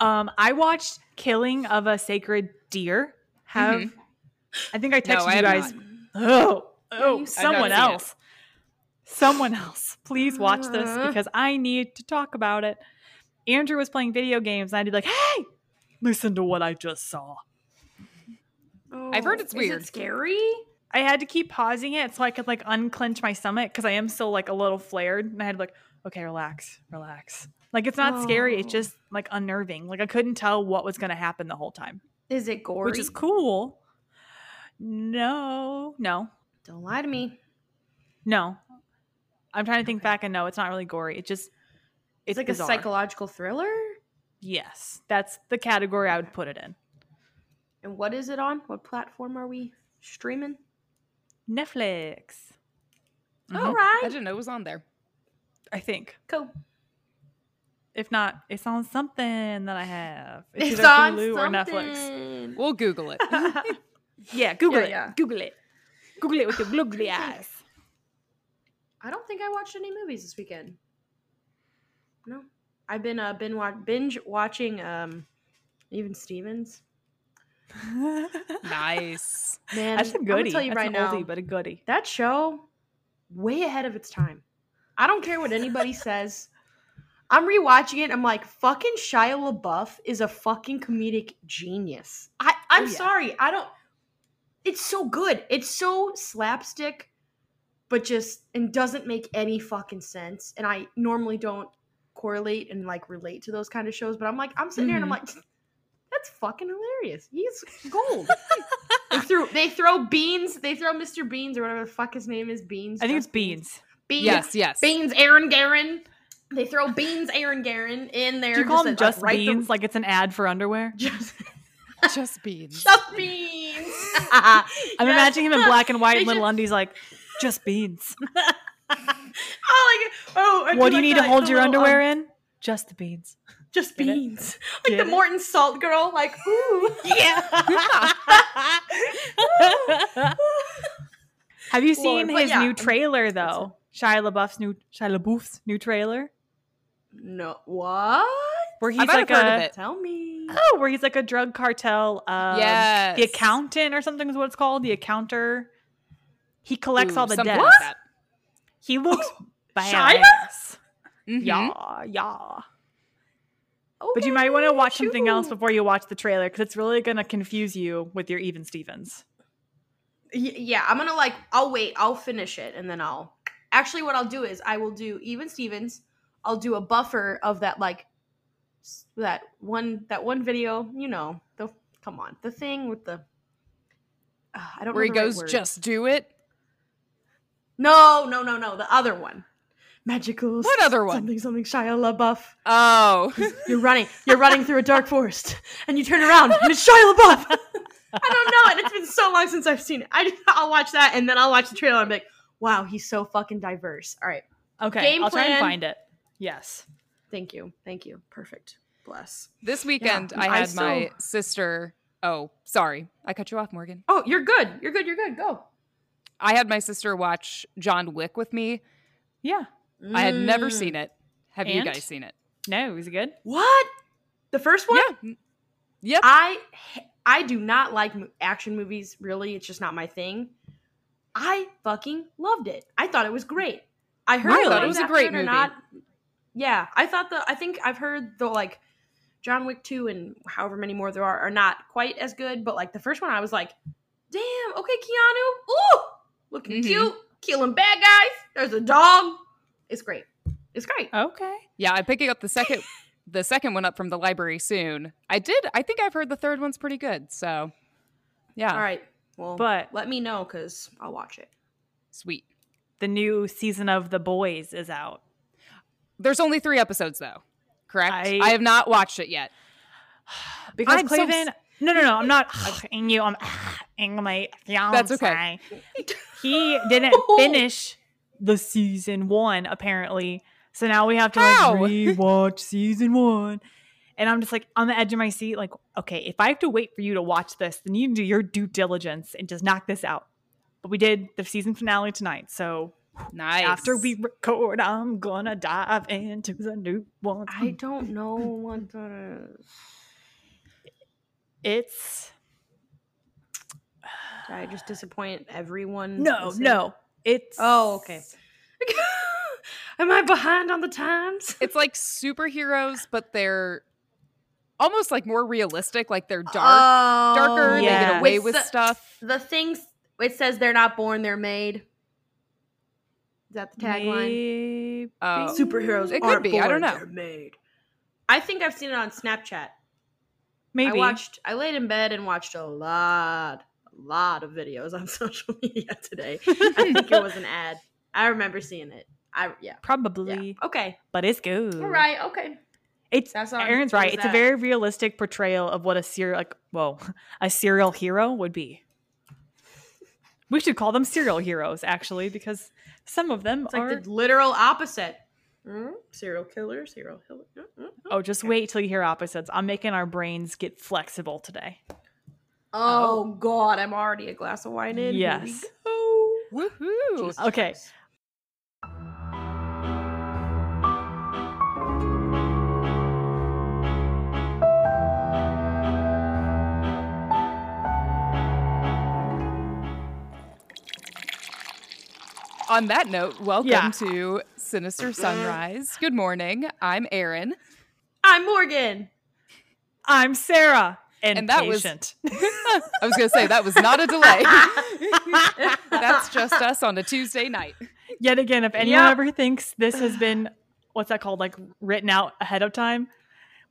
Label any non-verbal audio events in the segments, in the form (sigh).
Um, I watched Killing of a Sacred Deer. Have Mhm. I think I texted No, I you guys. not. Oh, oh, someone seen it. else. Someone else. Please watch this Uh. because I need to talk about it. Andrew was playing video games and I'd be like, hey, listen to what I just saw. I've heard it's Is weird. it scary? I had to keep pausing it so I could like unclench my stomach because I am still like a little flared. And I had to like, okay, relax, relax. Like it's not scary, it's Oh. just like unnerving. Like I couldn't tell what was gonna happen the whole time. Is it gory? Which is cool. No, no, Don't lie to me. no. I'm trying to think back and no, it's not really gory. It just It's, it's, like bizarre. a psychological thriller. Yes, that's the category I would put it in. And what is it on? What platform are we streaming? Netflix, Mhm. All right. I didn't know it was on there. I think. Cool. If not, it's on something that I have. It's, It's on Hulu or Netflix. We'll Google it. (laughs) Yeah, Google Yeah, it. yeah. Google it. Google it with your googly eyes. I don't think I watched any movies this weekend. No, I've been uh been wa- binge watching um even Stevens. (laughs) nice. Man, That's a I'm gonna goodie. tell you That's right an now, oldie, but a goodie. that show way ahead of its time. I don't care what anybody (laughs) says. I'm rewatching it. I'm like, fucking Shia LaBeouf is a fucking comedic genius. I I'm Oh, yeah. sorry. I don't. It's so good. It's so slapstick, but just and doesn't make any fucking sense. And I normally don't correlate and like relate to those kind of shows, but I'm like, I'm sitting there and I'm mm-hmm. like, that's fucking hilarious. He's (laughs) gold. they threw they throw beans. They throw Mr. Beans or whatever the fuck his name is. Beans. I think it's beans. Beans. Yes, yes. Beans. Aaron Garen. They throw beans. Aaron Garen in there. Do you call them to, like, just write the- beans? like it's an ad for underwear? (laughs) just, (laughs) Just beans. just beans. (laughs) I'm Yes. imagining him in black and white and little just- undies, like just beans. oh, like oh. I what do you like need the- to hold your little, underwear um, in? Just the beans. Just Get it? beans. Like Get the it? Morton Salt girl. Like ooh. Yeah. Have you seen but his yeah, new trailer though? Shia LaBeouf's new Shia LaBeouf's new trailer, no. What? where he's I like have heard a of it. Tell me. oh, where he's like a drug cartel. Um, yes. the accountant or something is what it's called. The accounter. He collects Ooh, all the something debts. like. He looks (gasps) Shia? badass. Mhm. Yeah, yeah. Okay, But you might want to watch something else before you watch the trailer because it's really going to confuse you with your Even Stevens. Y- yeah, I'm gonna like. I'll wait. I'll finish it and then I'll. Actually, what I'll do is I will do even Stevens. I'll do a buffer of that like that one that one video. You know the come on the thing with the. Uh, I don't Where he the right goes, just do it. no no no no the other one. Magical. What other one? Something something Shia LaBeouf. Oh. (laughs) You're running. You're running through a dark forest, and you turn around, and it's Shia LaBeouf. (laughs) I don't know, and it's been so long since I've seen it. I I'll watch that, and then I'll watch the trailer. and be like, wow, he's so fucking diverse. All right, Okay, Game I'll try and find it. Yes. thank you, thank you, perfect. Bless. This weekend, I I had my still- sister. Oh, sorry. I cut you off, Morgan. Oh, you're good. You're good. You're good. Go. I had my sister watch John Wick with me. Yeah. I had never Mm. seen it. Have you guys seen it? No, is it good? What? The first one? Yeah. Yep. I I do not like action movies. Really, it's just not my thing. I fucking loved it. I thought it was great. I heard I thought it ones was a great it are movie. Not, yeah, I thought the. I think I've heard the like John Wick two and however many more there are are not quite as good. But like the first one, I was like, damn, okay, Keanu, ooh, looking Mhm. cute, killing bad guys. There's a dog. It's great. It's great. Okay. Yeah, I'm picking up the second (laughs) the second one up from the library soon. I did. I think I've heard the third one's pretty good. So, yeah, All right. Well, But- let me know because I'll watch it. sweet. The new season of The Boys is out. There's only three episodes though. Correct. I- I, have not watched it yet. (sighs) Because I'm so Clavin. no, no, no. I'm not (sighs) in you. I'm (sighs) in my fiance. That's okay. (laughs) He didn't oh. finish the season one, apparently. So now we have to How? like rewatch season one. And I'm just like on the edge of my seat, like, okay, if I have to wait for you to watch this, then you can do your due diligence and just knock this out. But we did the season finale tonight, so Nice. After we record, I'm gonna dive into the new one. I don't know what that is. It's Did I just disappoint everyone? no, listening? no. It's Oh, okay. (laughs) Am I behind on the times? (laughs) it's like superheroes, but they're almost like more realistic. Like they're dark, Oh, darker. They get away It's with the, stuff. The things it says they're not born, they're made. Is that the tagline? Maybe. Oh. Superheroes It could aren't be, I don't born, know. They're made. I think I've seen it on Snapchat. Maybe. I watched. I laid in bed and watched a lot, a lot of videos on (laughs) social media today. I think it was an (laughs) ad. I remember seeing it. I yeah. Yeah. Probably, Okay. but it's good. All right. Okay. It's That's on- Erin's right. is It's a very realistic portrayal of what a serial like whoa, (laughs) a serial hero would be. We should call them serial heroes, actually, because some of them It's are. like the literal opposite. Mm, serial killer. Serial killer. Mm, mm, mm. oh, just wait till you hear opposites. I'm making our brains get flexible today. Oh God! I'm already a glass of wine in. Here we Yes. go. Woohoo! Jesus Okay. Christ. On that note, welcome Yeah. to Sinister Sunrise. Good morning. I'm Erin. I'm Morgan. I'm Sarah. And, And that was- patient. (laughs) I was going to say that was not a delay. (laughs) That's just us on a Tuesday night. Yet again, if anyone Yep. ever thinks this has been what's that called, like written out ahead of time,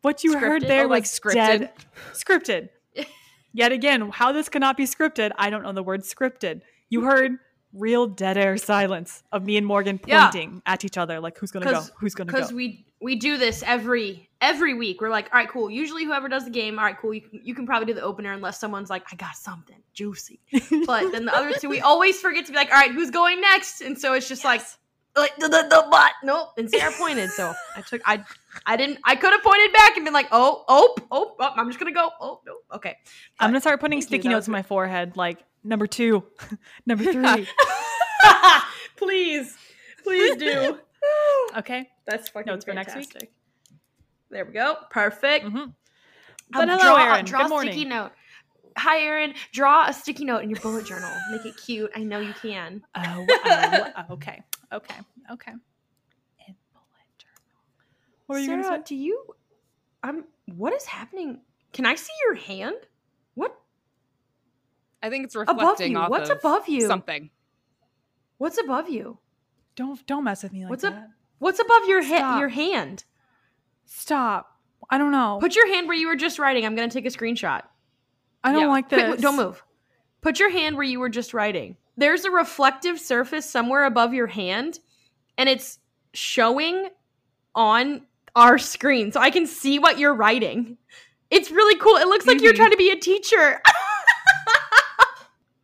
what you heard there Oh, like was scripted? dead- scripted. (laughs) Yet again, how this cannot be scripted, I don't know the word scripted. You heard real dead air silence of me and Morgan Yeah. pointing at each other, like who's gonna go, Who's gonna go? because we we do this every every week. We're like, all right, cool. Usually, whoever does the game, all right, cool. You can, you can probably do the opener unless someone's like, I got something juicy. (laughs) But then the other two, we always forget to be like, all right, who's going next? And so it's just like, like the the, the butt. Nope. And Sarah pointed, so (laughs) I took I I didn't I could have pointed back and been like, oh oh oh, oh I'm just gonna go. Oh no, okay. I'm gonna start putting you, sticky notes on my forehead, like number two, (laughs) number three. (laughs) please, please do. (laughs) okay. That's fucking Notes for next week? There we go. Perfect. hmm Um, hello, draw, Erin. Draw Good a sticky morning. note. Hi, Erin. Draw a sticky note in your bullet journal. Make it cute. I know you can. Oh, oh, oh, okay, okay, okay. And bullet journal. What were you Sarah, gonna say? do you? I'm. What is happening? Can I see your hand? What? I think it's Above reflecting you. off What's of above you? something. What's above you? Don't don't mess with me like What's up- that. What's above your head? Stop. Your hand. Stop. I don't know. Put your hand where you were just writing. I'm gonna take a screenshot. I don't yeah. like Quick, this. don't move. Put your hand where you were just writing. There's a reflective surface somewhere above your hand, and it's showing on our screen, so I can see what you're writing. It's really cool. It looks like you're trying to be a teacher. (laughs)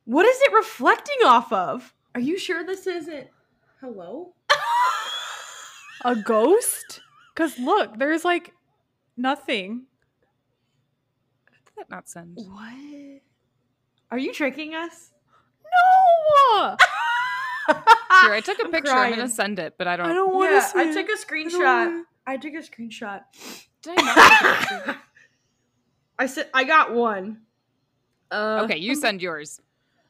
what is it reflecting off of? Are you sure this isn't? Hello. A ghost? Cause look, there's like nothing. Did that not send? What? Are you tricking us? No. Here, I took a I'm picture. I'm gonna send it, but I don't. I don't want to Yeah. I took a screenshot. wanna- I took a screenshot. Did I not take a picture? (laughs) I said I got one. Uh, okay, you send yours.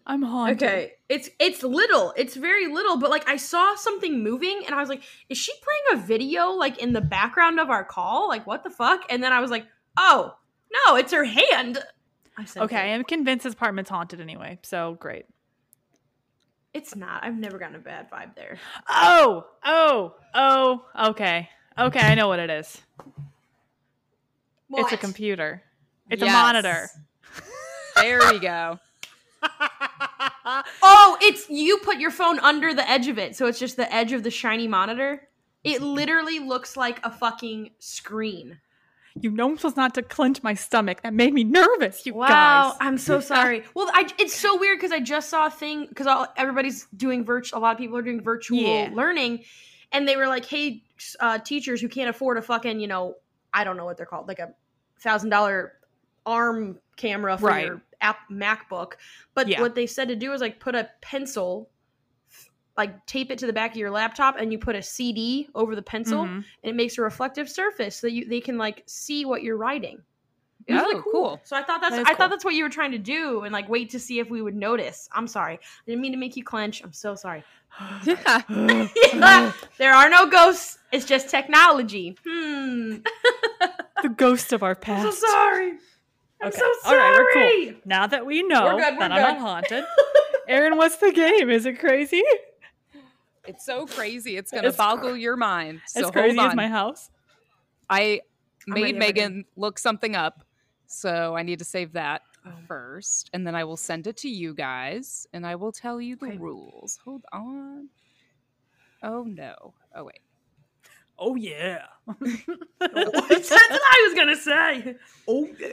I'm haunted. Okay, it's it's little. It's very little, but like I saw something moving, and I was like, "Is she playing a video like in the background of our call? Like what the fuck?" And then I was like, "Oh no, it's her hand." I said, Okay, I am convinced this apartment's haunted anyway. So great. It's not. I've never gotten a bad vibe there. Oh, oh, oh. Okay, okay. I know what it is. It's a computer. It's a monitor. There we go. (laughs) (laughs) Oh, it's you put your phone under the edge of it, so it's just the edge of the shiny monitor. It literally looks like a fucking screen. You know I'm supposed not to clench my stomach. That made me nervous, you wow, guys. I'm so (laughs) sorry. well, I, it's so weird because I just saw a thing because everybody's doing virtual. A lot of people are doing virtual Yeah. learning, and they were like, "Hey, uh, teachers who can't afford a fucking, you know, I don't know what they're called, like a thousand dollar arm camera for Right. your app MacBook." But Yeah. what they said to do is like put a pencil like tape it to the back of your laptop and you put a CD over the pencil Mhm. and it makes a reflective surface so that you they can like see what you're writing. It was really Oh, cool. cool. So I thought that's That I cool. thought that's what you were trying to do and like wait to see if we would notice. I'm sorry. I didn't mean to make you clench. I'm so sorry. (sighs) (laughs) (laughs) Yeah. there are no ghosts. It's just technology. Hmm. (laughs) the ghost of our past. I'm past. so sorry. I'm Okay. so sorry. right, we're cool. Now that we know We're good, we're that I'm not haunted, Erin, (laughs) what's the game? Is it crazy? It's so crazy. It's gonna It's boggle your mind. So as crazy hold as on. my house. I made ready. Megan look something up, so I need to save that Oh. first, and then I will send it to you guys, and I will tell you the Okay. rules. Hold on. Oh no. Oh wait. Oh yeah. (laughs) (laughs) That's what I was gonna say. oh yeah.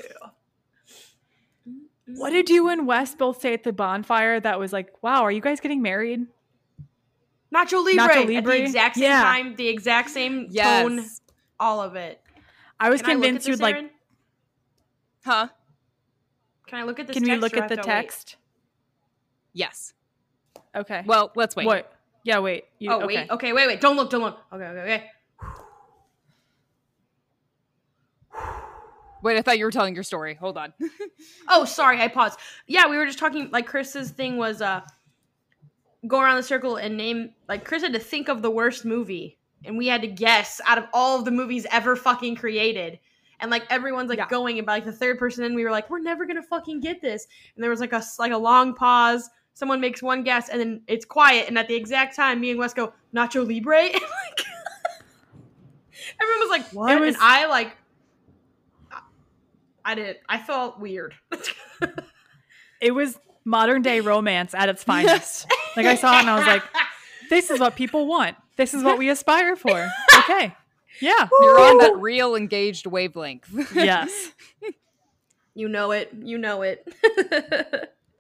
What did you and Wes both say at the bonfire that was like, wow, are you guys getting married? Nacho Libre, Nacho at the exact same Yeah. time, the exact same Yes. tone, all of it. I was Can I look at convinced this, you'd like Huh? Can I look at this? Can you text look or I at the have to wait? text? Yes. Okay. Well, let's wait. What? Yeah, wait. You, Oh okay. wait. Okay, wait, wait. Don't look. Don't look. Okay, okay, okay. Wait, I thought you were telling your story. Hold on. (laughs) Oh, sorry, I paused. Yeah, we were just talking. Like Chris's thing was uh, go around the circle and name. Like Chris had to think of the worst movie, and we had to guess out of all of the movies ever fucking created. And like everyone's like Yeah. going, and by like the third person, in, we were like, we're never gonna fucking get this. And there was like a like a long pause. Someone makes one guess, and then it's quiet. And at the exact time, me and Wes go Nacho Libre, (laughs) and like (laughs) everyone was like, "What?" Was- and I like, I- I did. I felt weird. (laughs) It was modern day romance at its finest. like I saw it and I was like, (laughs) this is what people want. This is what we aspire for. (laughs) Okay. Yeah. You're on that real engaged wavelength. yes. You know it. You know it.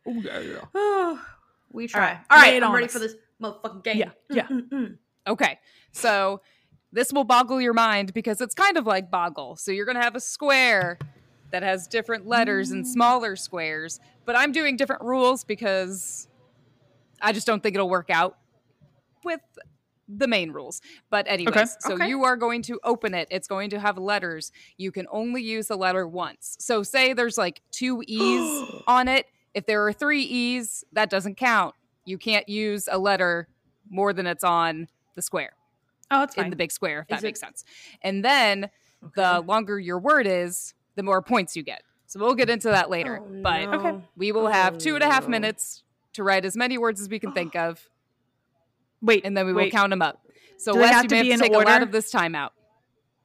Oh, yeah, yeah. Oh, (sighs) we try. right, All lay right, it I'm on ready for this motherfucking game. Yeah, yeah. Okay, so this will boggle your mind because it's kind of like boggle. So you're going to have a square that has different letters and smaller squares, but I'm doing different rules because I just don't think it'll work out with the main rules. But anyways, so Okay. you are going to open it. It's going to have letters. You can only use the letter once. So say there's like two E's (gasps) on it. If there are three E's, that doesn't count. You can't use a letter more than it's on the square Oh, it's in the big square, if that Is makes it- sense. And then the longer your word is, the more points you get. So we'll get into that later. Oh, but no. Okay. we will have two and a half Oh, no. minutes to write as many words as we can oh. think of, wait. and then we will wait. count them up. So Do they Wes, have you to may be have to in take a lot of this time out.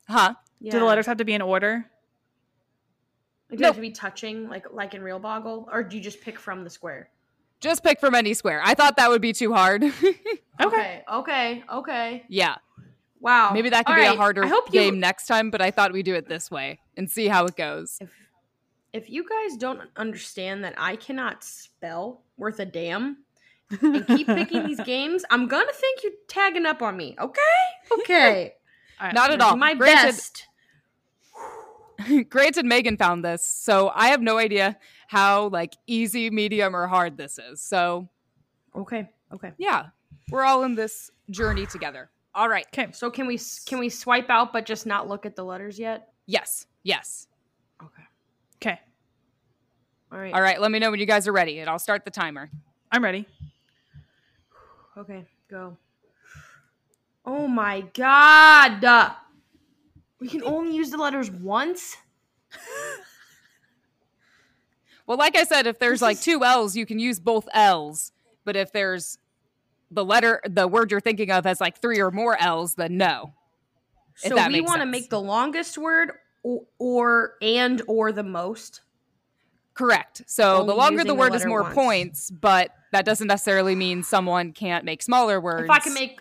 Huh? Yeah. Do the letters have to be in order? Like, do they have to be touching, like like in real Boggle, or do you just pick from the square? Just pick from any square. I thought that would be too hard. (laughs) Okay. Okay. Okay. yeah. Wow. Maybe that could All be a harder I hope you- game next time, but I thought we'd do it this way and see how it goes. If if you guys don't understand that I cannot spell worth a damn and keep picking these (laughs) games, I'm gonna think you're tagging up on me. Okay. Okay. (laughs) All right. Not at all. My Granted, best. (laughs) Granted, Megan found this, so I have no idea how like easy, medium, or hard this is. So Okay. Okay. yeah, we're all in this journey together. All right. Okay. So can we can we swipe out but just not look at the letters yet? Yes. Yes. Okay. Okay. All right. All right. Let me know when you guys are ready, and I'll start the timer. I'm ready. Okay. Go. Oh my god. We can only use the letters once. Well, like I said, if there's This like is- two L's, you can use both L's. But if there's the letter, the word you're thinking of has like three or more L's, then no. If So we want to make the longest word or, or and or the most. Correct. So the longer the using the word is more once. points, but that doesn't necessarily mean someone can't make smaller words. If I can make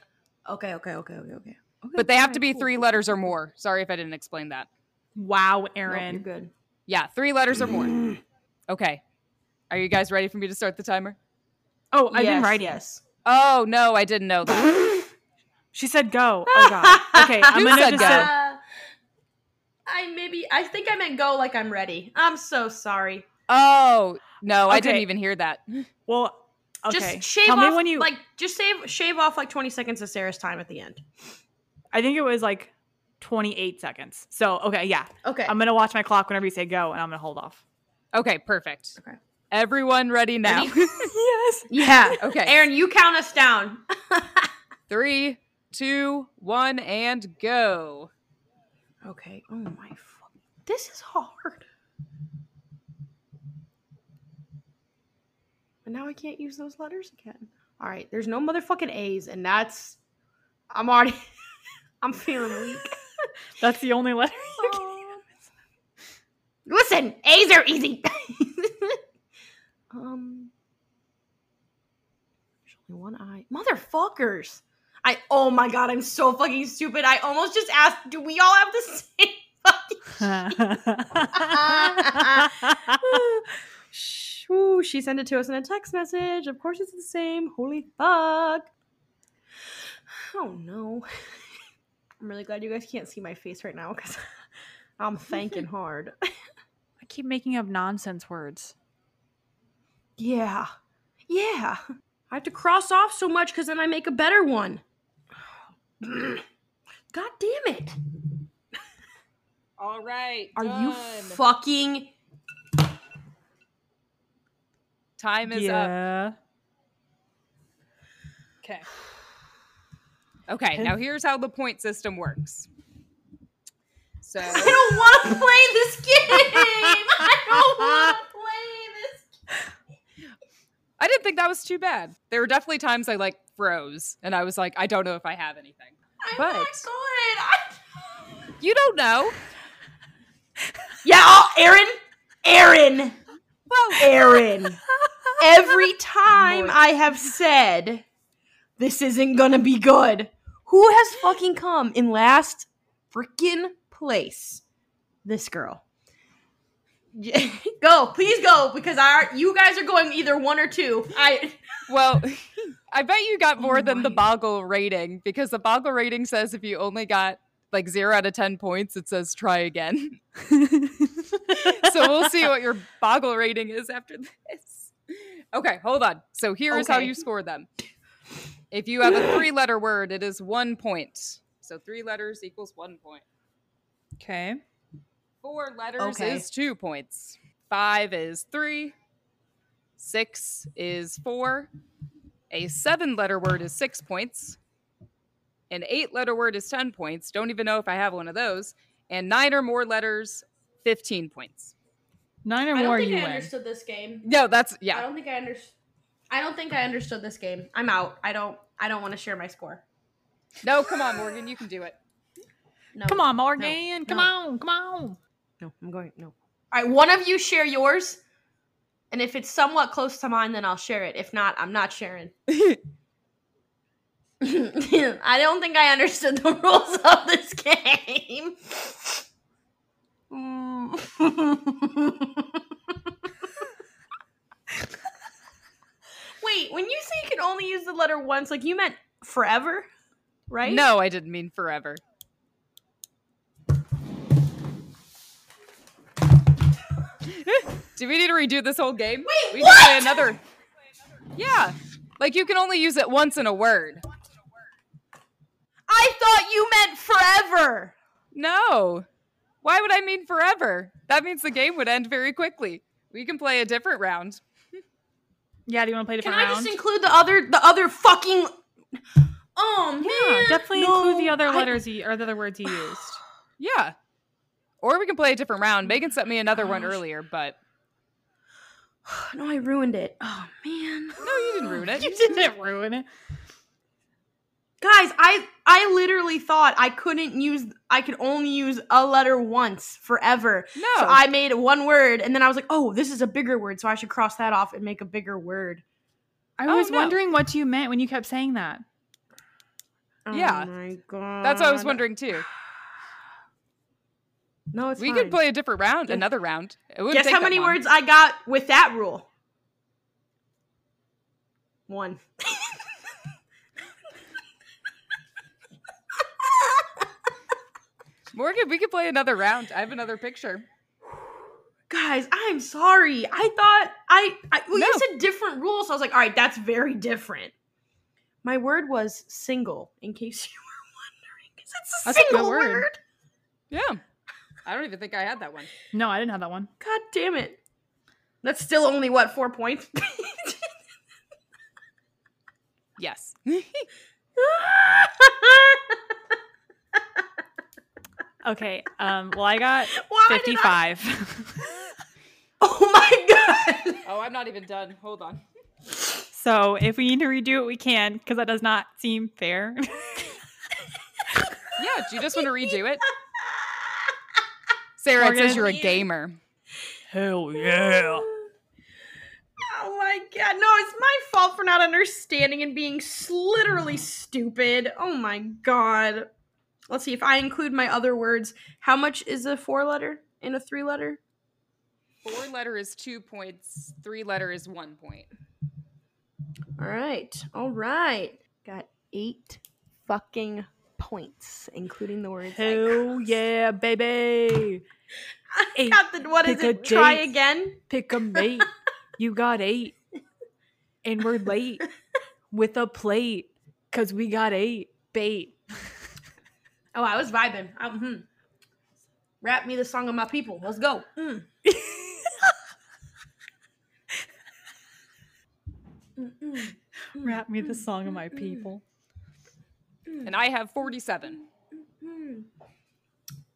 Okay, okay, okay, okay, okay. okay but they have to be three letters or more. Sorry if I didn't explain that. Wow, Nope, Erin. you're good. Yeah, three letters or more. (clears throat) Okay. Are you guys ready for me to start the timer? oh, I've Yes, been writing. Yes. Oh no, I didn't know that. (laughs) She said go. Oh god. Okay, (laughs) I'm gonna said just go? say- Uh, I maybe I think I meant go like I'm ready. I'm so sorry. oh no, I didn't even hear that. well, Okay. Just shave Tell off me when you. like just save shave off like 20 seconds of Sarah's time at the end. I think it was like 28 seconds. So okay, yeah. Okay. I'm gonna watch my clock whenever you say go, and I'm gonna hold off. Okay, perfect. Okay. Everyone ready now? Ready? (laughs) yes. yeah. okay. Erin, you count us down. (laughs) Three, two, one, and go. okay. Oh my fuck. This is hard. But now I can't use those letters again. All right, there's no motherfucking A's, and that's. I'm already. (laughs) I'm feeling weak. That's the only letter. You oh. can... Oh. Listen, A's are easy. Um, there's only one eye. Motherfuckers. I. Oh my god, I'm so fucking stupid. I almost just asked, do we all have the (laughs) same fucking. Shh, (laughs) ooh, she sent it to us in a text message. Of course, it's the same. Holy fuck. Oh no. (laughs) I'm really glad you guys can't see my face right now because I'm thinking hard. I keep making up nonsense words. Yeah. Yeah. I have to cross off so much because then I make a better one. (clears throat) God damn it. All right. Are you fucking. Time is up. yeah. Okay. Okay, now here's how the point system works. So I don't want to play this (laughs) game. I don't want to play this. I didn't think that was too bad. There were definitely times I like froze and I was like, I don't know if I have anything. I'm But- not good. I... You don't know. (laughs) Yeah, oh, Erin. Erin. Erin. Every time. I have said this isn't gonna be good, who has fucking come in last freaking place? This girl. (laughs) go, please go, because I you guys are going either one or two. I (laughs) well, I bet you got oh more Oh than the my. Boggle rating because the Boggle rating says if you only got like zero out of 10 points, it says try again. (laughs) so we'll see what your Boggle rating is after this. Okay, hold on. So here is how you score them. If you have a three letter word, it is one point. So three letters equals one point. Okay. Four letters Okay. is two points. Five is three. Six is four. A seven letter word is six points. An eight letter word is 10 points. Don't even know if I have one of those. And nine or more letters, 15 points. Nine or I more, don't think you I win. understood this game. No, that's, yeah. I yeah. don't think I understood. I don't think I understood this game. I'm out. I don't. I don't want to share my score. No, come on, Morgan. You can do it. No. Come on, Morgan. Come no. on. Come on. No, I'm going. No. All right, one of you share yours, and if it's somewhat close to mine, then I'll share it. If not, I'm not sharing. (laughs) (laughs) I don't think I understood the (laughs) rules of this game. Wait, when you say you can only use the letter once, like you meant forever, right? No, I didn't mean forever. (laughs) Do we need to redo this whole game? Wait, we what? can play another. Yeah. Like you can only use it once in a word. I thought you meant forever. No. Why would I mean forever? That means the game would end very quickly. We can play a different round. (laughs) Yeah, do you want to play a Can different I round? just include the other the other fucking Oh man. yeah, definitely No, include the other I- letters you, or the other words you used. (sighs) Yeah. Or we can play a different round. Megan sent me oh another one earlier, but (sighs) No, I ruined it. Oh man. no, you didn't ruin it. (laughs) you didn't ruin it. Guys, I I literally thought I couldn't use I could only use a letter once forever. No. So I made one word and then I was like, "Oh, this is a bigger word, so I should cross that off and make a bigger word." I Oh, was no. wondering what you meant when you kept saying that. Oh yeah. Oh my god. That's what I was wondering too. No, it's we fine. could play a different round, Guess- another round. It Guess take how many long. words I got with that rule? One. (laughs) Morgan, we could play another round. I have another picture. Guys, I'm sorry. I thought I, I well, No. you said different rules. So I was like, all right, that's very different. My word was single, in case you were wondering. 'cause it's a That's a single word. word. Yeah. I don't even think I had that one. No, I didn't have that one. God damn it. That's still only what, four points? (laughs) Yes. Okay. Um. Well, I got (laughs) Why did I- fifty-five. (laughs) Oh my god. oh, I'm not even done. Hold on. so if we need to redo it, we can because that does not seem fair. Yeah, do you just want to redo it? Sarah, it Morgan. says you're a gamer. Hell yeah. Oh my god. No, it's my fault for not understanding and being literally stupid. Oh my god. Let's see if I include my other words. How much is a four letter in a three letter? Four letter is two points. Three letter is one point. All right. All right. Got eight fucking points, including the words. Hell yeah, baby. I (laughs) Eight. got the, what is Pick a it? Try date. again? Pick a mate. You got eight. And we're late (laughs) with a plate because we got eight bait. Oh, I was vibing. I, mhm. Rap me the song of my people. Let's go. Mm. (laughs) Mm, mm, Rap me the mm, song of my mm, mm, people. Mm, And I have 47. mm.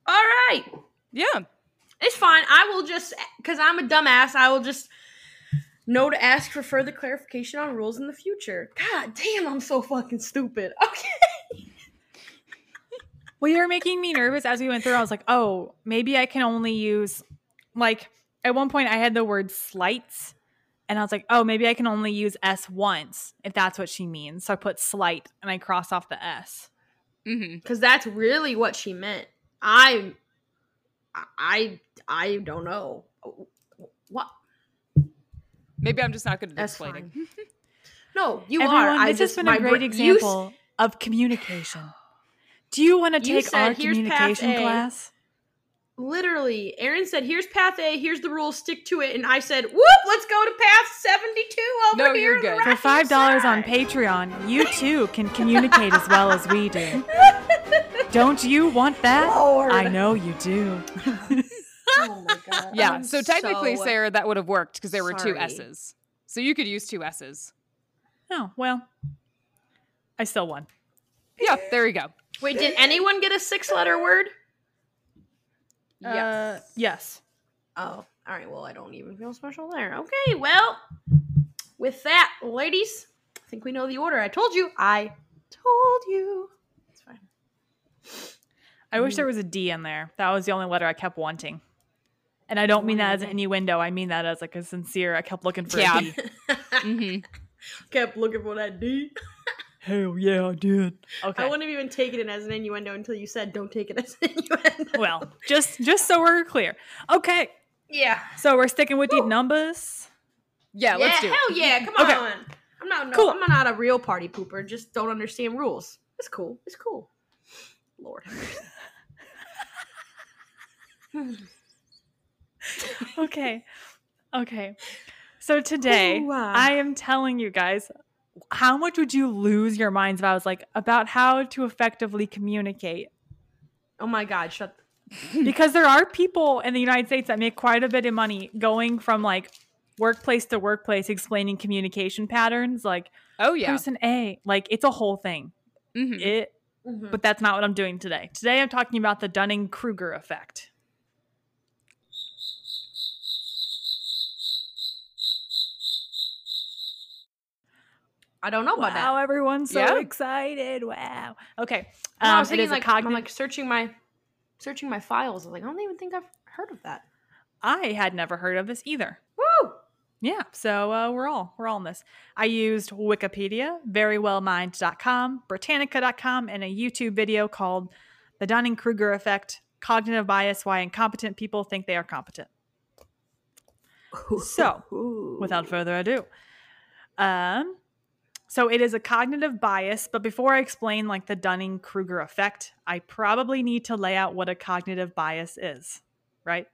All right. Yeah. It's fine. I will just, because I'm a dumbass, I will just know to ask for further clarification on rules in the future. God damn, I'm so fucking stupid. (laughs) Okay. Well, you were making me nervous as we went through. I was like, oh, maybe I can only use, like, at one point I had the word slights, and I was like, oh, maybe I can only use S once if that's what she means. So I put slight and I crossed off the S. Mm-hmm. Because that's really what she meant. I, I, I don't know. What? Maybe I'm just not good at That's explaining. (laughs) No, you Everyone, are. I this just has been a great bra- you s- example of communication. Do you want to take said, our "Here's path communication A." class? Literally, Erin said, "Here's path A. Here's the rules. Stick to it." And I said, "Whoop! Let's go to path seventy-two over No, here." you're good. right For five dollars on. Patreon, you too can communicate as well as we do. (laughs) Don't you want that? Lord. I know you do. (laughs) Oh my god. Yeah. I'm so technically, so- Sarah, that would have worked because there were two. S's. So you could use two S's. Oh well, I still won. Yeah, there you go. Wait, did anyone get a six-letter word? Yes. Uh, yes. Oh, all right. Well, I don't even feel special there. Okay, well, with that, ladies, I think we know the order. I told you. I told you. It's fine. I wish there was a D in there. That was the only letter I kept wanting. And I don't mean that as an innuendo. I mean that as like a sincere. I kept looking for Yeah. a D. (laughs) hmm (laughs) Kept looking for that D. (laughs) Hell yeah, I did. Okay. I wouldn't have even taken it as an innuendo until you said don't take it as an innuendo. well, just just so we're clear. Okay. yeah. So we're sticking with the numbers. Yeah, let's do it. hell yeah. Come Okay. on. I'm not no, Cool. I'm not a real party pooper. Just don't understand rules. It's cool. It's cool. Lord. (laughs) Okay. Okay. So today, Ooh, ah. I am telling you guys how much would you lose your minds if I was like about how to effectively communicate? oh my god, shut (laughs) (laughs) because there are people in the United States that make quite a bit of money going from like workplace to workplace explaining communication patterns like Oh yeah. person A like it's a whole thing hmm it Mhm. but that's not what I'm doing today today I'm talking about the Dunning-Kruger effect I don't know about wow that. everyone's so Yeah. excited wow okay No, I um, was thinking like cognitive I'm like searching my searching my files. I was like, I don't even think I've heard of that. I had never heard of this either Woo! Yeah, so uh, we're all we're all in this. I used Wikipedia, verywellmind.com, Britannica.com, and a YouTube video called "The Dunning-Kruger Effect: Cognitive Bias: Why Incompetent People Think They Are Competent." (laughs) So, Without further ado, um, so it is a cognitive bias. But before I explain like the Dunning-Kruger effect, I probably need to lay out what a cognitive bias is, right?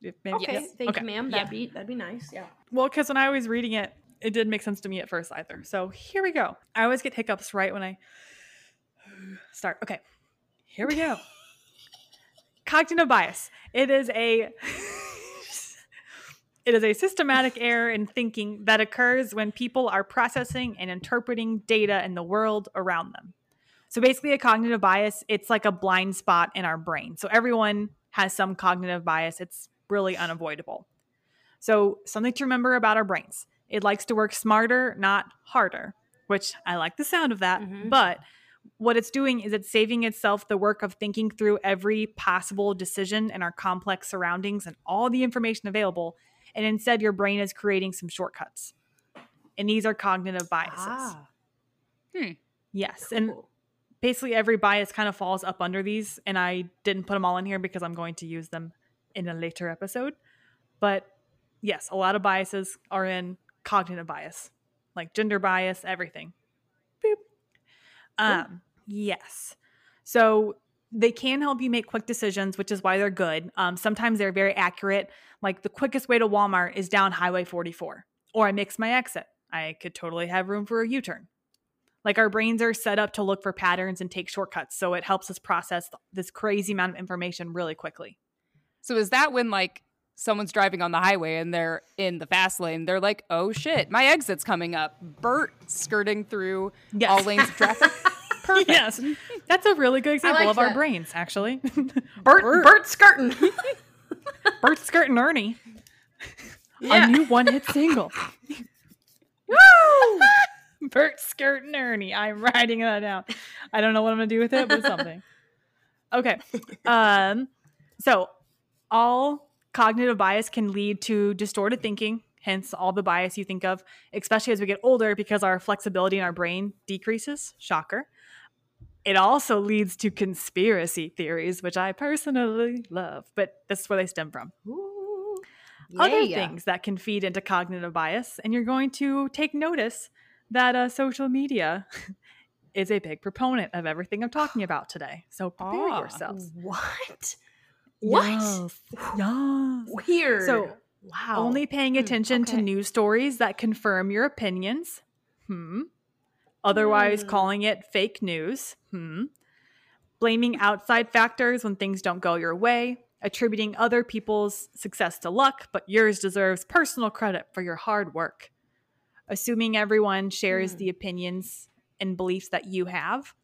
Maybe, Okay, yes. thank Okay. you, ma'am. That'd be that'd be nice. Yeah. Well, because when I was reading it, it didn't make sense to me at first either. So here we go. I always get hiccups right when I (sighs) start. Okay, here we go. (laughs) Cognitive bias. It is a (laughs) it is a systematic error in thinking that occurs when people are processing and interpreting data in the world around them. So basically, a cognitive bias, it's like a blind spot in our brain. So everyone has some cognitive bias. It's really unavoidable. So, something to remember about our brains it likes to work smarter, not harder, which I like the sound of that. Mhm. But what it's doing is it's saving itself the work of thinking through every possible decision in our complex surroundings and all the information available. And instead, your brain is creating some shortcuts. And these are cognitive biases. Ah. Yes. And basically every bias kind of falls up under these and i didn't put them all in here because i'm going to use them in a later episode but yes a lot of biases are in cognitive bias like gender bias everything Boop. um yes so they can help you make quick decisions which is why they're good um, sometimes they're very accurate like the quickest way to walmart is down highway 44 or i mix my exit i could totally have room for a u-turn like our brains are set up to look for patterns and take shortcuts. So it helps us process this crazy amount of information really quickly. So is that when like someone's driving on the highway and they're in the fast lane, they're like, "Oh shit, my exit's coming up." Bert skirting through Yes. all lanes of traffic. (laughs) Perfect. yes. That's a really good example like of our brains, actually. (laughs) Bert Bert. Bert skirting. (laughs) Bert, Skirt, and Ernie. yeah. A new one hit single. (laughs) Woo! Bert, Skirt, and Ernie. I'm writing that down. I don't know what I'm going to do with it, but something. Okay. Um, so all cognitive bias can lead to distorted thinking, hence all the bias you think of, especially as we get older because our flexibility in our brain decreases. Shocker. It also leads to conspiracy theories, which I personally love, but this is where they stem from. Ooh. Other things that can feed into cognitive bias, and you're going to take notice that uh, social media (laughs) is a big proponent of everything I'm talking (gasps) about today. So prepare Ah. yourselves. What? What? Yes. Yes. Weird. So, wow. Only paying Hmm, attention to news stories that confirm your opinions. Hmm. Otherwise, Hmm. calling it fake news. Hmm. Blaming outside factors when things don't go your way. Attributing other people's success to luck, but yours deserves personal credit for your hard work. Assuming everyone shares Hmm. the opinions and beliefs that you have.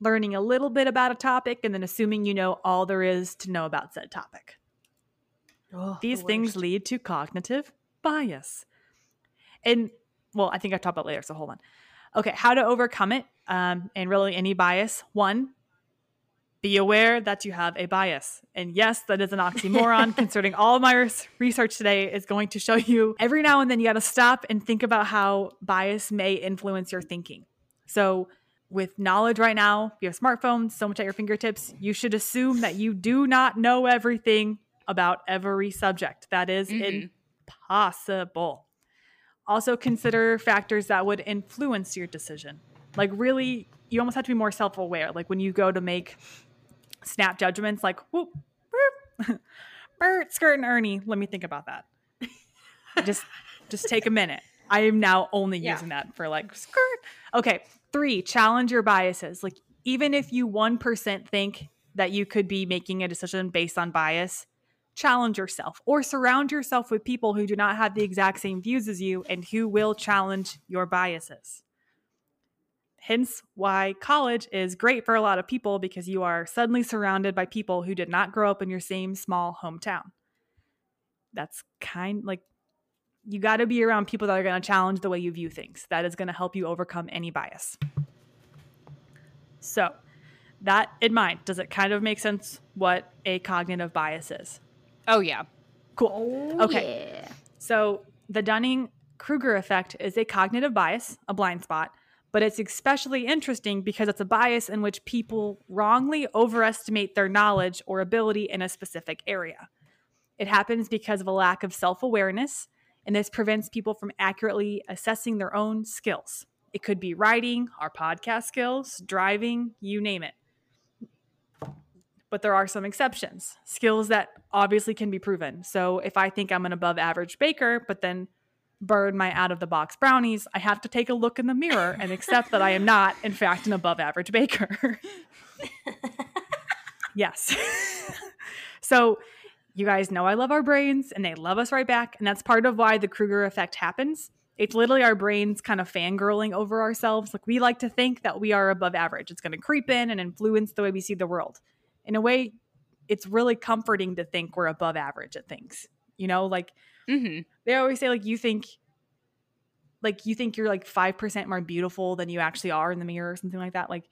Learning a little bit about a topic and then assuming you know all there is to know about said topic. The These things lead to cognitive bias. And well, I think I'll talk about it later, so hold on. Okay, how to overcome it um, and really any bias. One, be aware that you have a bias. And yes, that is an oxymoron, (laughs) Concerning all of my res- research today is going to show you every now and then you got to stop and think about how bias may influence your thinking. So, with knowledge right now, you have smartphones, so much at your fingertips, you should assume that you do not know everything about every subject. That is Mhm. impossible. Also, consider factors that would influence your decision. Like, really, you almost have to be more self aware. Like, when you go to make snap judgments, like, whoop, whoop, (laughs) Bert, Skirt, and Ernie, let me think about that. (laughs) just, just take a minute. I am now only Yeah. using that for like skirt. Okay, three, challenge your biases. Like, even if you 1% think that you could be making a decision based on bias, challenge yourself or surround yourself with people who do not have the exact same views as you and who will challenge your biases. Hence, why college is great for a lot of people because you are suddenly surrounded by people who did not grow up in your same small hometown. That's kind like you got to be around people that are going to challenge the way you view things. That is going to help you overcome any bias. So, that in mind, does it kind of make sense what a cognitive bias is? Oh yeah. Cool. Oh, Okay. yeah. So, the Dunning Kruger effect is a cognitive bias, a blind spot, but it's especially interesting because it's a bias in which people wrongly overestimate their knowledge or ability in a specific area. It happens because of a lack of self awareness, and this prevents people from accurately assessing their own skills. It could be writing, our podcast skills, driving, you name it. But there are some exceptions. Skills that obviously can be proven. So if I think I'm an above average baker, but then burn my out of the box brownies, I have to take a look in the mirror and accept that I am not, in fact, an above average baker. (laughs) yes. (laughs) so you guys know I love our brains and they love us right back. And that's part of why the Kruger effect happens. It's literally our brains kind of fangirling over ourselves. Like we like to think that we are above average. It's going to creep in and influence the way we see the world. In a way, it's really comforting to think we're above average at things. You know, like hmm they always say like you think like you think you're like 5% more beautiful than you actually are in the mirror or something like that like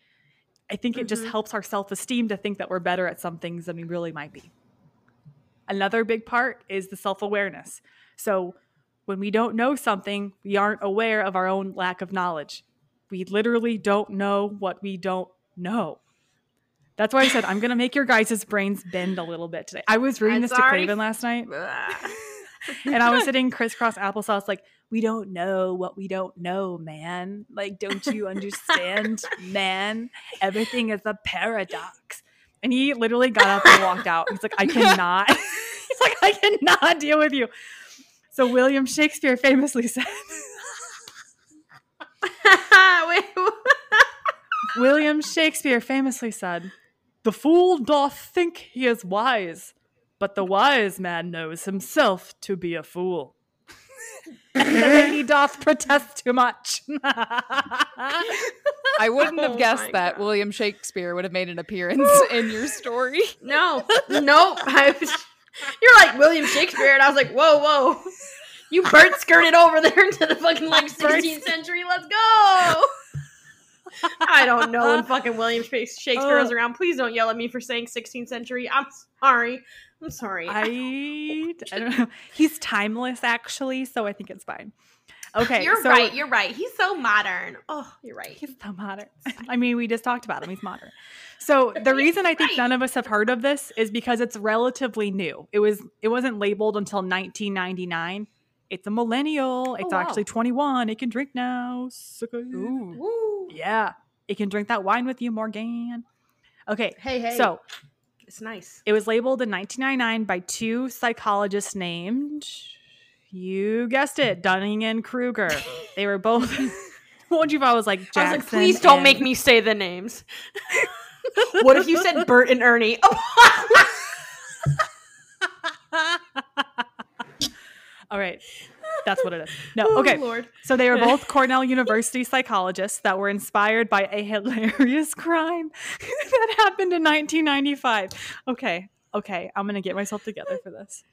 i think it just Mhm. helps our self-esteem to think that we're better at some things than we really might be another big part is the self-awareness so when we don't know something we aren't aware of our own lack of knowledge we literally don't know what we don't know that's why i said i'm going to make your guys' brains bend a little bit today i was reading this to craven last night (laughs) and I was sitting crisscross applesauce, like, we don't know what we don't know, man. Like, don't you understand, (laughs) man? Everything is a paradox. And he literally got up and walked out. He's like, I (laughs) cannot. He's like, I cannot deal with you. So William Shakespeare famously said. William Shakespeare famously said, The fool doth think he is wise, but the wise man knows himself to be a fool. and the lady doth protest too much. (laughs) I wouldn't have Oh guessed my that God. William Shakespeare would have made an appearance (laughs) in your story. No, no, I was, you're like William Shakespeare, and I was like, whoa, whoa. You Bert skirted over there into the fucking like 16th century. Let's go. I don't know when fucking William Shak- Shakespeare was Uh. around. Please don't yell at me for saying 16th century. I'm sorry. I'm sorry. I, (laughs) I don't know. He's timeless, actually, so I think it's fine. Okay, you're so right. You're right. He's so modern. Oh, you're right. He's so modern. I mean, we just talked about him. He's modern. So (laughs) the reason I think right. none of us have heard of this is because it's relatively new. It was it wasn't labeled until 1999. It's a millennial. Oh, it's wow. actually 21. It can drink now. Sucker. Ooh. Yeah, it can drink that wine with you, Morgan. Okay, Hey, hey. so it's nice. it was labeled in 1999 by two psychologists named, you guessed it, Dunning and Kruger. (laughs) They were both. (laughs) What if I was like Jackson? I was like, please don't and- make me say the names. what if you said Bert and Ernie? (laughs) All right. That's what it is. No, (laughs) Oh, okay. So they were (laughs) both Cornell University psychologists that were inspired by a hilarious (laughs) crime that happened in 1995. Okay. Okay. I'm going to get myself together for this.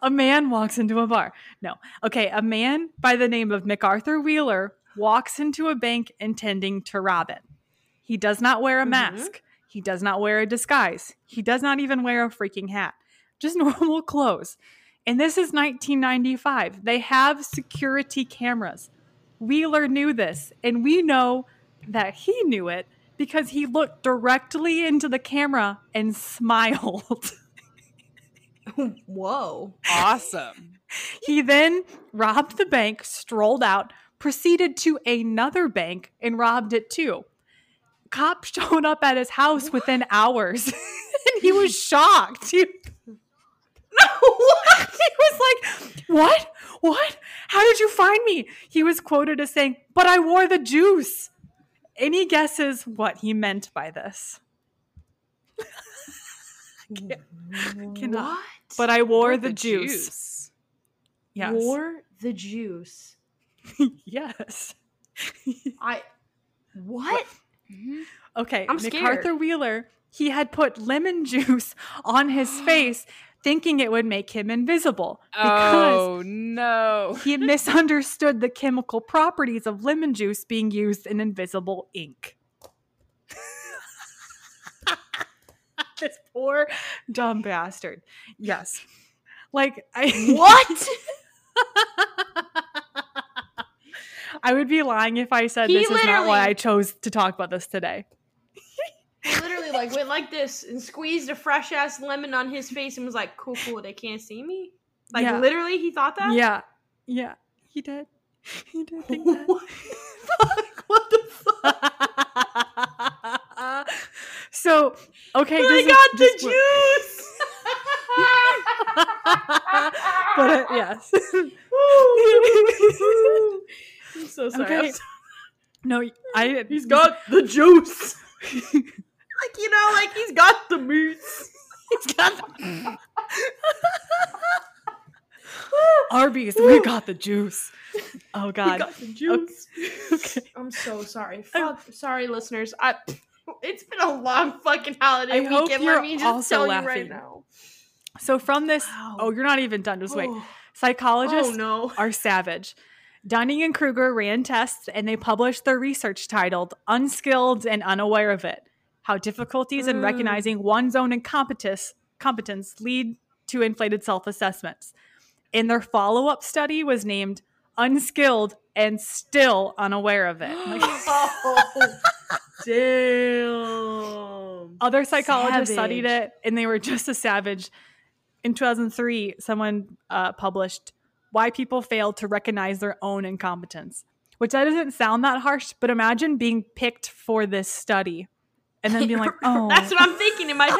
a man walks into a bar. No. Okay. A man by the name of MacArthur Wheeler walks into a bank intending to rob it. He does not wear a Mhm. mask. He does not wear a disguise. He does not even wear a freaking hat. Just (laughs) normal clothes. And this is 1995. They have security cameras. Wheeler knew this, and we know that he knew it because he looked directly into the camera and smiled. (laughs) Whoa. Awesome. he then robbed the bank, strolled out, proceeded to another bank, and robbed it too. Cops (laughs) showed up at his house within hours, and he was shocked. He, what? (laughs) he was like, What? What? How did you find me? He was quoted as saying, But I wore the juice. Any guesses what he meant by this? (laughs) cannot. What? But I wore Or the, juice. Yes. Wore the juice. (laughs) yes. I. What? Mhm. Okay. I'm MacArthur scared. Wheeler, he had put lemon juice on his (gasps) face, thinking it would make him invisible. Because Oh no. he (laughs) misunderstood the chemical properties of lemon juice being used in invisible ink. (laughs) this poor dumb bastard. Yes. Like I (laughs) What? I would be lying if I said He this is not why I chose to talk about this today. He like went like this and squeezed a fresh ass lemon on his face and was like, "Cool, cool. They can't see me." Like Yeah. literally, he thought that. Yeah. Yeah. He did. He did think that. (laughs) what the fuck? What the fuck? So okay, I this is- got the juice. (laughs) but uh, yes. (laughs) I'm so sorry. Okay. No, I. He's got the juice. Like you know, like he's got the moose. (laughs) He's got the (laughs) Arby's. We got the juice. Oh He God. got the juice. Okay. (laughs) I'm so sorry. Fuck, sorry, listeners. I. It's been a long fucking holiday I hope weekend. you're Let me just also tell you laughing. right now. So from this, Wow. oh, you're not even done. Just wait. Oh, Psychologists oh no. are savage. Dunning and Kruger ran tests and they published their research titled Unskilled and Unaware of It How Difficulties in Mm. Recognizing One's Own Incompetence competence Lead to Inflated Self Assessments. And their follow up study was named Unskilled and Still Unaware of It. Like, (laughs) oh, damn. other psychologists studied it and they were just as savage. In 2003, someone uh, published Why People Fail to Recognize Their Own Incompetence, which that doesn't sound that harsh, but imagine being picked for this study and then being like, (laughs) oh. That's what I'm thinking in my head.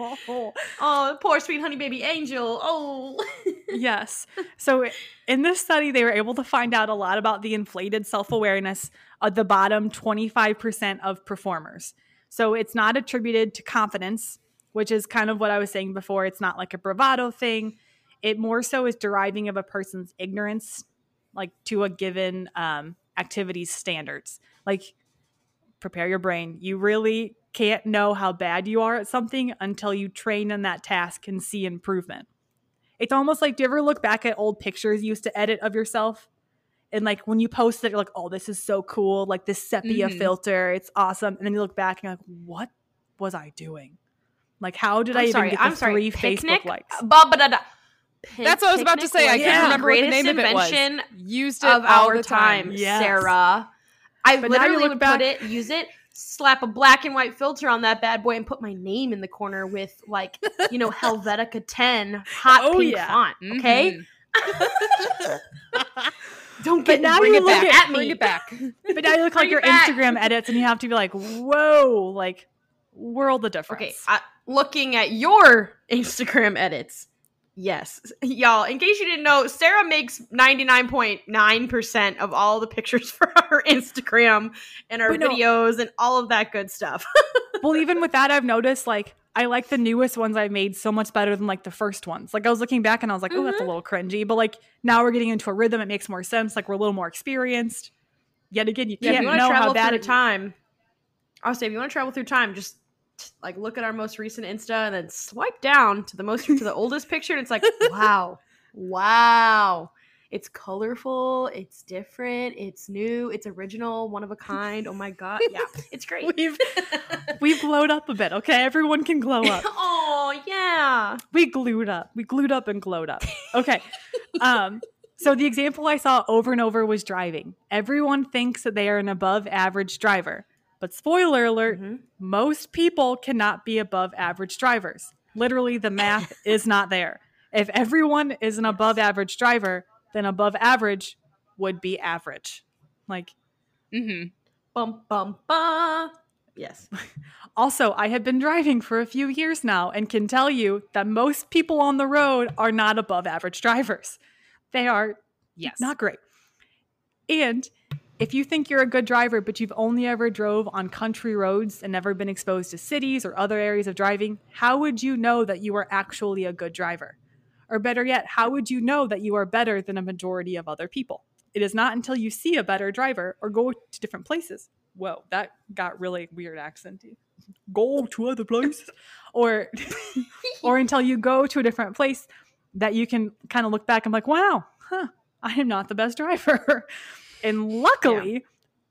oh. (laughs) (laughs) Oh, poor sweet honey baby angel. Oh. yes. So in this study, they were able to find out a lot about the inflated self awareness of the bottom 25% of performers. So it's not attributed to confidence, which is kind of what I was saying before. It's not like a bravado thing. It more so is deriving of a person's ignorance, like to a given um, activity's standards. Like, prepare your brain. You really can't know how bad you are at something until you train in that task and see improvement. It's almost like, do you ever look back at old pictures you used to edit of yourself? And like when you post it, you're like, oh, this is so cool. Like this sepia Mhm. filter, it's awesome. And then you look back and you're like, what was I doing? Like, how did I I'm even get the I'm sorry. three Picnic? Facebook likes? Ba- ba- da- da. Pic- That's what I was about to picnic say. I was couldn't the remember what the name of it was. invention Used it of all our the time, Yes. Sarah. I But literally would back- put it, use it, slap a black and white filter on that bad boy, and put my name in the corner with like, you know, (laughs) Helvetica 10 hot Oh, pink yeah. font. Okay, Mhm. (laughs) don't But get now bring you look back at- at, Bring me. it back. (laughs) But now you look like your back. Instagram edits and you have to be like, whoa, like world of difference. Okay, I, looking at your Instagram edits. Yes, y'all. In case you didn't know, Sarah makes ninety nine point nine percent of all the pictures (laughs) for our Instagram and our no- videos and all of that good stuff. (laughs) well, even with that, I've noticed like I like the newest ones I've made so much better than like the first ones. Like I was looking back and I was like, oh, that's a Mhm. little cringy. But like now we're getting into a rhythm. It makes more sense. Like we're a little more experienced. Yet again, you Yeah, can't you know how bad it time, I'll say if you want to travel through time, just like look at our most recent Insta and then swipe down to the most to the (laughs) oldest picture, and it's like, (laughs) wow, wow, it's colorful, it's different, it's new, it's original, one of a kind. Oh my god, yeah, (laughs) it's great. We've we've glowed up a bit. Okay, everyone can glow up. oh yeah, we glued up. We glued up and glowed up. Okay. Um, so the example I saw over and over was driving. Everyone thinks that they are an above average driver. But spoiler alert, Mhm. most people cannot be above average drivers. Literally, the math (laughs) is not there. If everyone is an above average driver, then above average would be average. Like, mm-hmm. bum bum bum. Yes, (laughs) also, I have been driving for a few years now and can tell you that most people on the road are not above average drivers. They are Yes. not great. And if you think you're a good driver, but you've only ever drove on country roads and never been exposed to cities or other areas of driving, how would you know that you are actually a good driver? Or better yet, how would you know that you are better than a majority of other people? It is not until you see a better driver or go to different places. Whoa, that got really weird accenty. Go to other places. (laughs) or (laughs) or until you go to a different place that you can kind of look back and be like, wow, huh, I am not the best driver. (laughs) and luckily,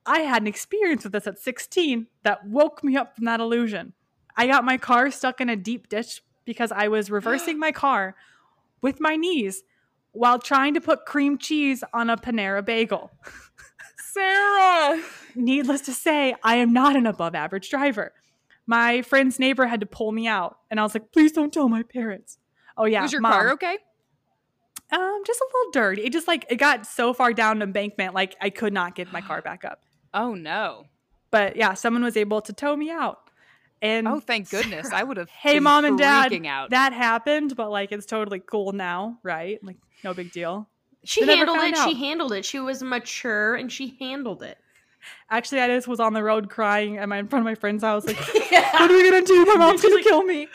I had an experience with this at 16 that woke me up from that illusion. I got my car stuck in a deep ditch because I was reversing (gasps) my car with my knees while trying to put cream cheese on a Panera bagel. (laughs) Sarah. Needless to say, I am not an above average driver. My friend's neighbor had to pull me out, and I was like, please don't tell my parents. Oh, yeah. Was your Mom, car okay? Um, just a little dirty. It just like it got so far down the embankment, like I could not get my car (gasps) back up. Oh no. But yeah, someone was able to tow me out. And Oh, thank goodness! I would have. (laughs) hey, been mom and dad, out. that happened, but like it's totally cool now, right? Like no big deal. She They handled found it. She handled it. She was mature and she handled it. Actually, I just was on the road crying at my in front of my friend's house, like, (laughs) what are we gonna do? My mom's (laughs) gonna like- kill me.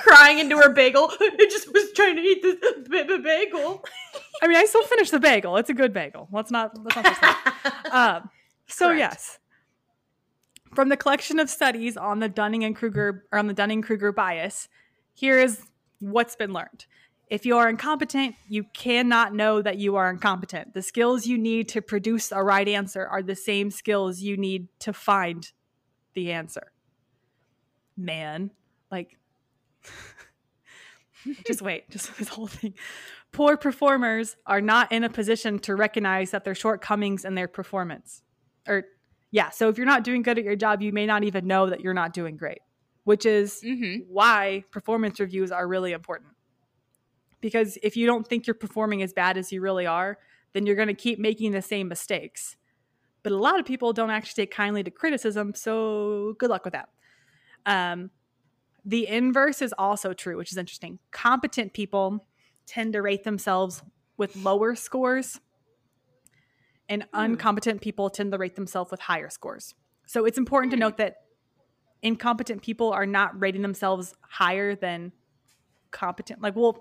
Crying into her bagel. (laughs) I just was trying to eat this b- b- bagel. I mean, I still finished the bagel. It's a good bagel. Let's not let's not. just. (laughs) Um, so Correct. yes, from the collection of studies on the Dunning and Kruger or on the Dunning Kruger bias, here is what's been learned. If you are incompetent, you cannot know that you are incompetent. The skills you need to produce a right answer are the same skills you need to find the answer. Man, like, (laughs) just wait, just (laughs) this whole thing. Poor performers are not in a position to recognize that their shortcomings in their performance. Or, yeah, so if you're not doing good at your job, you may not even know that you're not doing great, which is hmm why performance reviews are really important. Because if you don't think you're performing as bad as you really are, then you're going to keep making the same mistakes. But a lot of people don't actually take kindly to criticism, so good luck with that. Um, the inverse is also true, which is interesting. Competent people tend to rate themselves with lower scores, and Hmm. incompetent people tend to rate themselves with higher scores. So it's important to Hmm. note that incompetent people are not rating themselves higher than competent. Like, well,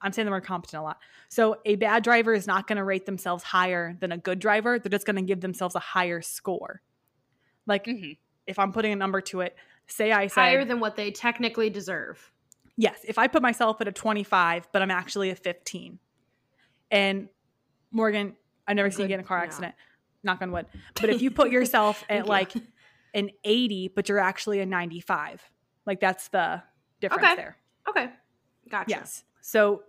I'm saying the word competent a lot. So a bad driver is not going to rate themselves higher than a good driver. They're just going to give themselves a higher score. Like, hmm if I'm putting a number to it, say I said, Higher than what they technically deserve. yes, if I put myself at a 25, but I'm actually a 15. And Morgan, I've never seen you get in a car accident, knock on wood. But if you (laughs) put yourself at like an 80, but you're actually a 95, like that's the difference Okay. there. Okay. Gotcha. Yes. So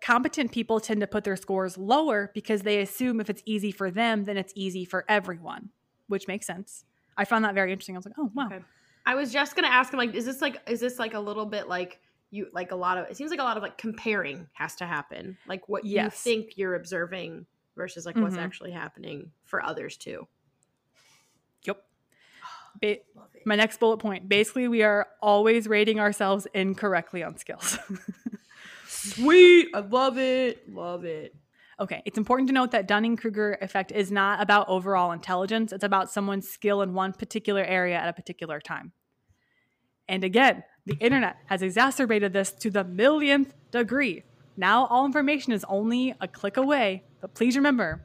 competent people tend to put their scores lower because they assume if it's easy for them, then it's easy for everyone, which makes sense. I found that very interesting. I was like, oh, wow. Okay. I was just gonna ask him like, is this like is this like a little bit like you like a lot of it seems like a lot of like comparing has to happen. Like what you think you're observing versus like what's Mhm. actually happening for others too. Yep. (sighs) Ba- my next bullet point basically, we are always rating ourselves incorrectly on skills. (laughs) Sweet. I love it. Love it. Okay, it's important to note that Dunning Kruger effect is not about overall intelligence. It's about someone's skill in one particular area at a particular time. And again, the internet has exacerbated this to the millionth degree. Now, all information is only a click away, but please remember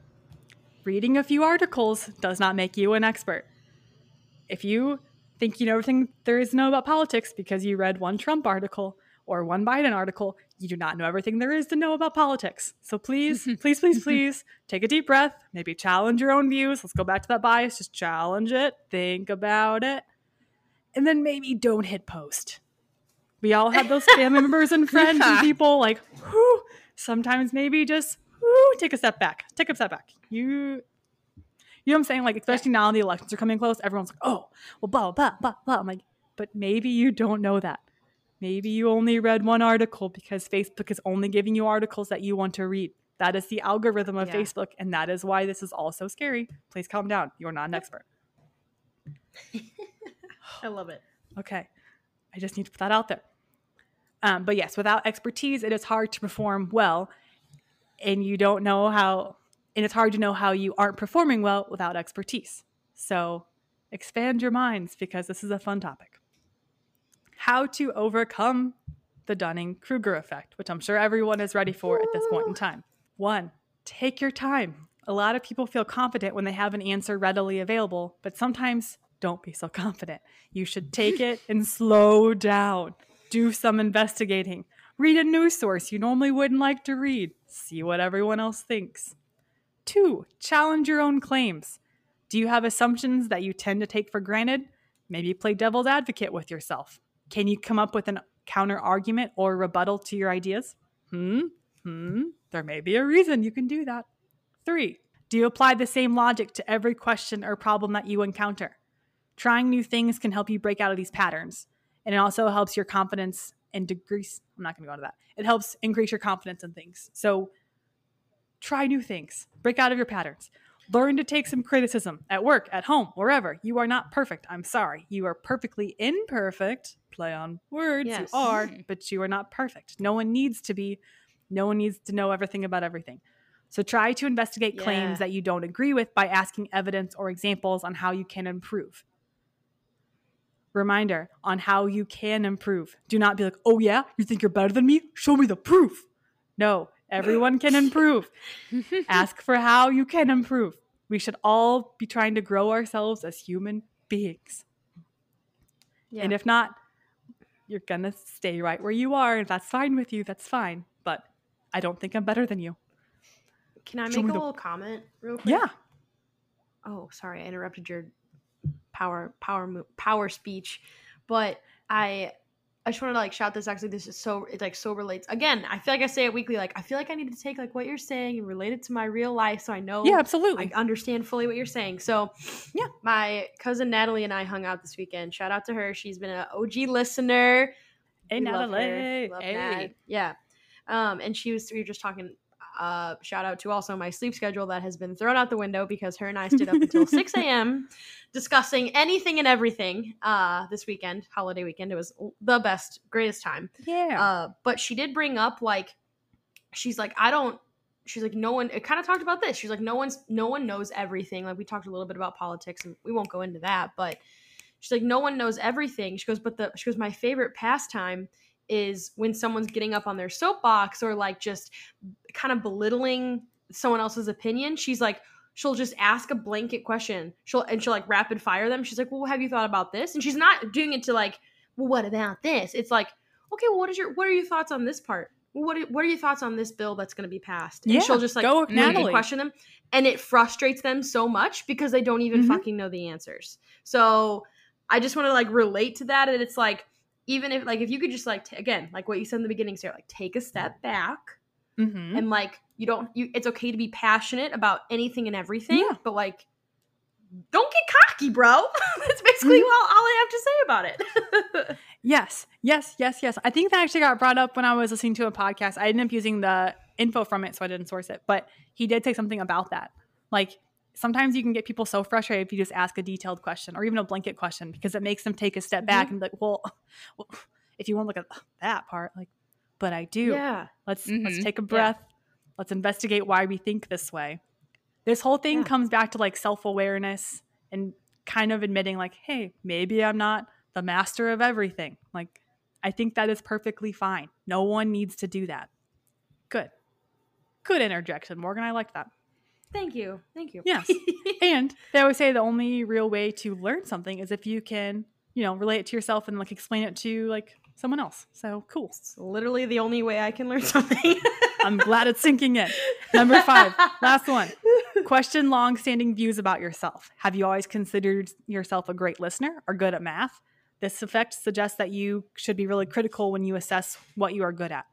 reading a few articles does not make you an expert. If you think you know everything there is to know about politics because you read one Trump article or one Biden article, you do not know everything there is to know about politics. So please, (laughs) please, please, please take a deep breath, maybe challenge your own views. Let's go back to that bias, just challenge it, think about it, and then maybe don't hit post. We all have those family (laughs) members and friends and people like, whew, sometimes maybe just whew, take a step back. Take a step back. You you know what I'm saying? Like, especially now the elections are coming close, everyone's like, oh, well, blah, blah, blah, blah. I'm like, but maybe you don't know that. Maybe you only read one article because Facebook is only giving you articles that you want to read. That is the algorithm of Yeah. Facebook, and that is why this is all so scary. Please calm down. You're not an expert. (laughs) I love it. Okay. I just need to put that out there. Um, but yes, without expertise, it is hard to perform well. And you don't know how, and it's hard to know how you aren't performing well without expertise. So expand your minds because this is a fun topic. How to overcome the Dunning Kruger effect, which I'm sure everyone is ready for at this point in time. One, take your time. A lot of people feel confident when they have an answer readily available, but sometimes don't be so (laughs) confident. You should take it and slow down. Do some investigating. Read a news source you normally wouldn't like to read. See what everyone else thinks. Two, challenge your own claims. Do you have assumptions that you tend to take for granted? Maybe play devil's advocate with yourself. Can you come up with a counter argument or rebuttal to your ideas? Hmm? Hmm? There may be a reason you can do that. Three, do you apply the same logic to every question or problem that you encounter? Trying new things can help you break out of these patterns. And it also helps your confidence and decrease. I'm not going to go into that. It helps increase your confidence in things. So try new things, break out of your patterns. Learn to take some criticism at work, at home, wherever. You are not perfect. I'm sorry. You are perfectly imperfect. Play on words. Yes. You are, hmm. but you are not perfect. No one needs to be. No one needs to know everything about everything. So try to investigate Yeah. claims that you don't agree with by asking evidence or examples on how you can improve. Reminder on how you can improve. Do not be like, oh yeah, you think you're better than me? Show me the proof. No, everyone can improve. (laughs) Ask for how you can improve. We should all be trying to grow ourselves as human beings. Yeah. And if not, you're going to stay right where you are. If that's fine with you, that's fine. But I don't think I'm better than you. Can I make me a the- little comment real quick? Yeah. oh sorry i interrupted your power power power speech but i i just want to like shout this actually this is so it like so relates again i feel like i say it weekly like i feel like i need to take like what you're saying and relate it to my real life so i know Yeah, absolutely. I understand fully what you're saying. So, Yeah. my cousin Natalie and I hung out this weekend. Shout out to her. She's been an OG listener. hey, We love her. Natalie. Love Hey. Nat. Yeah. Um, and she was we were just talking. Uh, shout out to also my sleep schedule that has been thrown out the window because her and I stayed up until 6 (laughs) a.m. discussing anything and everything. Uh, this weekend, holiday weekend, it was the best, greatest time. Yeah. Uh, but she did bring up like, she's like, I don't. She's like, no one. It kind of talked about this. She's like, no one's, no one knows everything. Like we talked a little bit about politics, and we won't go into that. But she's like, no one knows everything. She goes, but the she goes, my favorite pastime is when someone's getting up on their soapbox or like just kind of belittling someone else's opinion. She's like, she'll just ask a blanket question. She'll and she'll like rapid fire them. She's like, well, have you thought about this? And she's not doing it to like, well, what about this? It's like, okay, well, what is your what are your thoughts on this part? What are, what are your thoughts on this bill that's going to be passed? And Yeah, she'll just like go, Natalie. question them, and it frustrates them so much because they don't even Mhm. fucking know the answers. So I just want to like relate to that, and it's like even if like if you could just like t- again like what you said in the beginning, Sarah, like take a step back hmm and like you don't you it's okay to be passionate about anything and everything Yeah. but like don't get cocky bro (laughs) that's basically Mhm. all, all i have to say about it (laughs) Yes, yes, yes, yes. I think that actually got brought up when I was listening to a podcast. I ended up using the info from it, so I didn't source it. But he did say something about that. Like sometimes you can get people so frustrated if you just ask a detailed question or even a blanket question because it makes them take a step back and be like, well, (laughs) well, if you want to look at that part, like, but I do. yeah Let's let's Mhm. take a breath. Let's investigate why we think this way. This whole thing Yeah. comes back to like self-awareness and kind of admitting like, hey, maybe I'm not the master of everything. Like I think that is perfectly fine. No one needs to do that. Good. Good interjection, Morgan. I like that. Thank you thank you Yes. (laughs) And they always say the only real way to learn something is if you can, you know, relate it to yourself and like explain it to like someone else. So cool. it's literally the only way i can learn something (laughs) I'm glad it's sinking in. Number five, last one. Question long standing views about yourself. Have you always considered yourself a great listener or good at math? This effect suggests that you should be really critical when you assess what you are good at.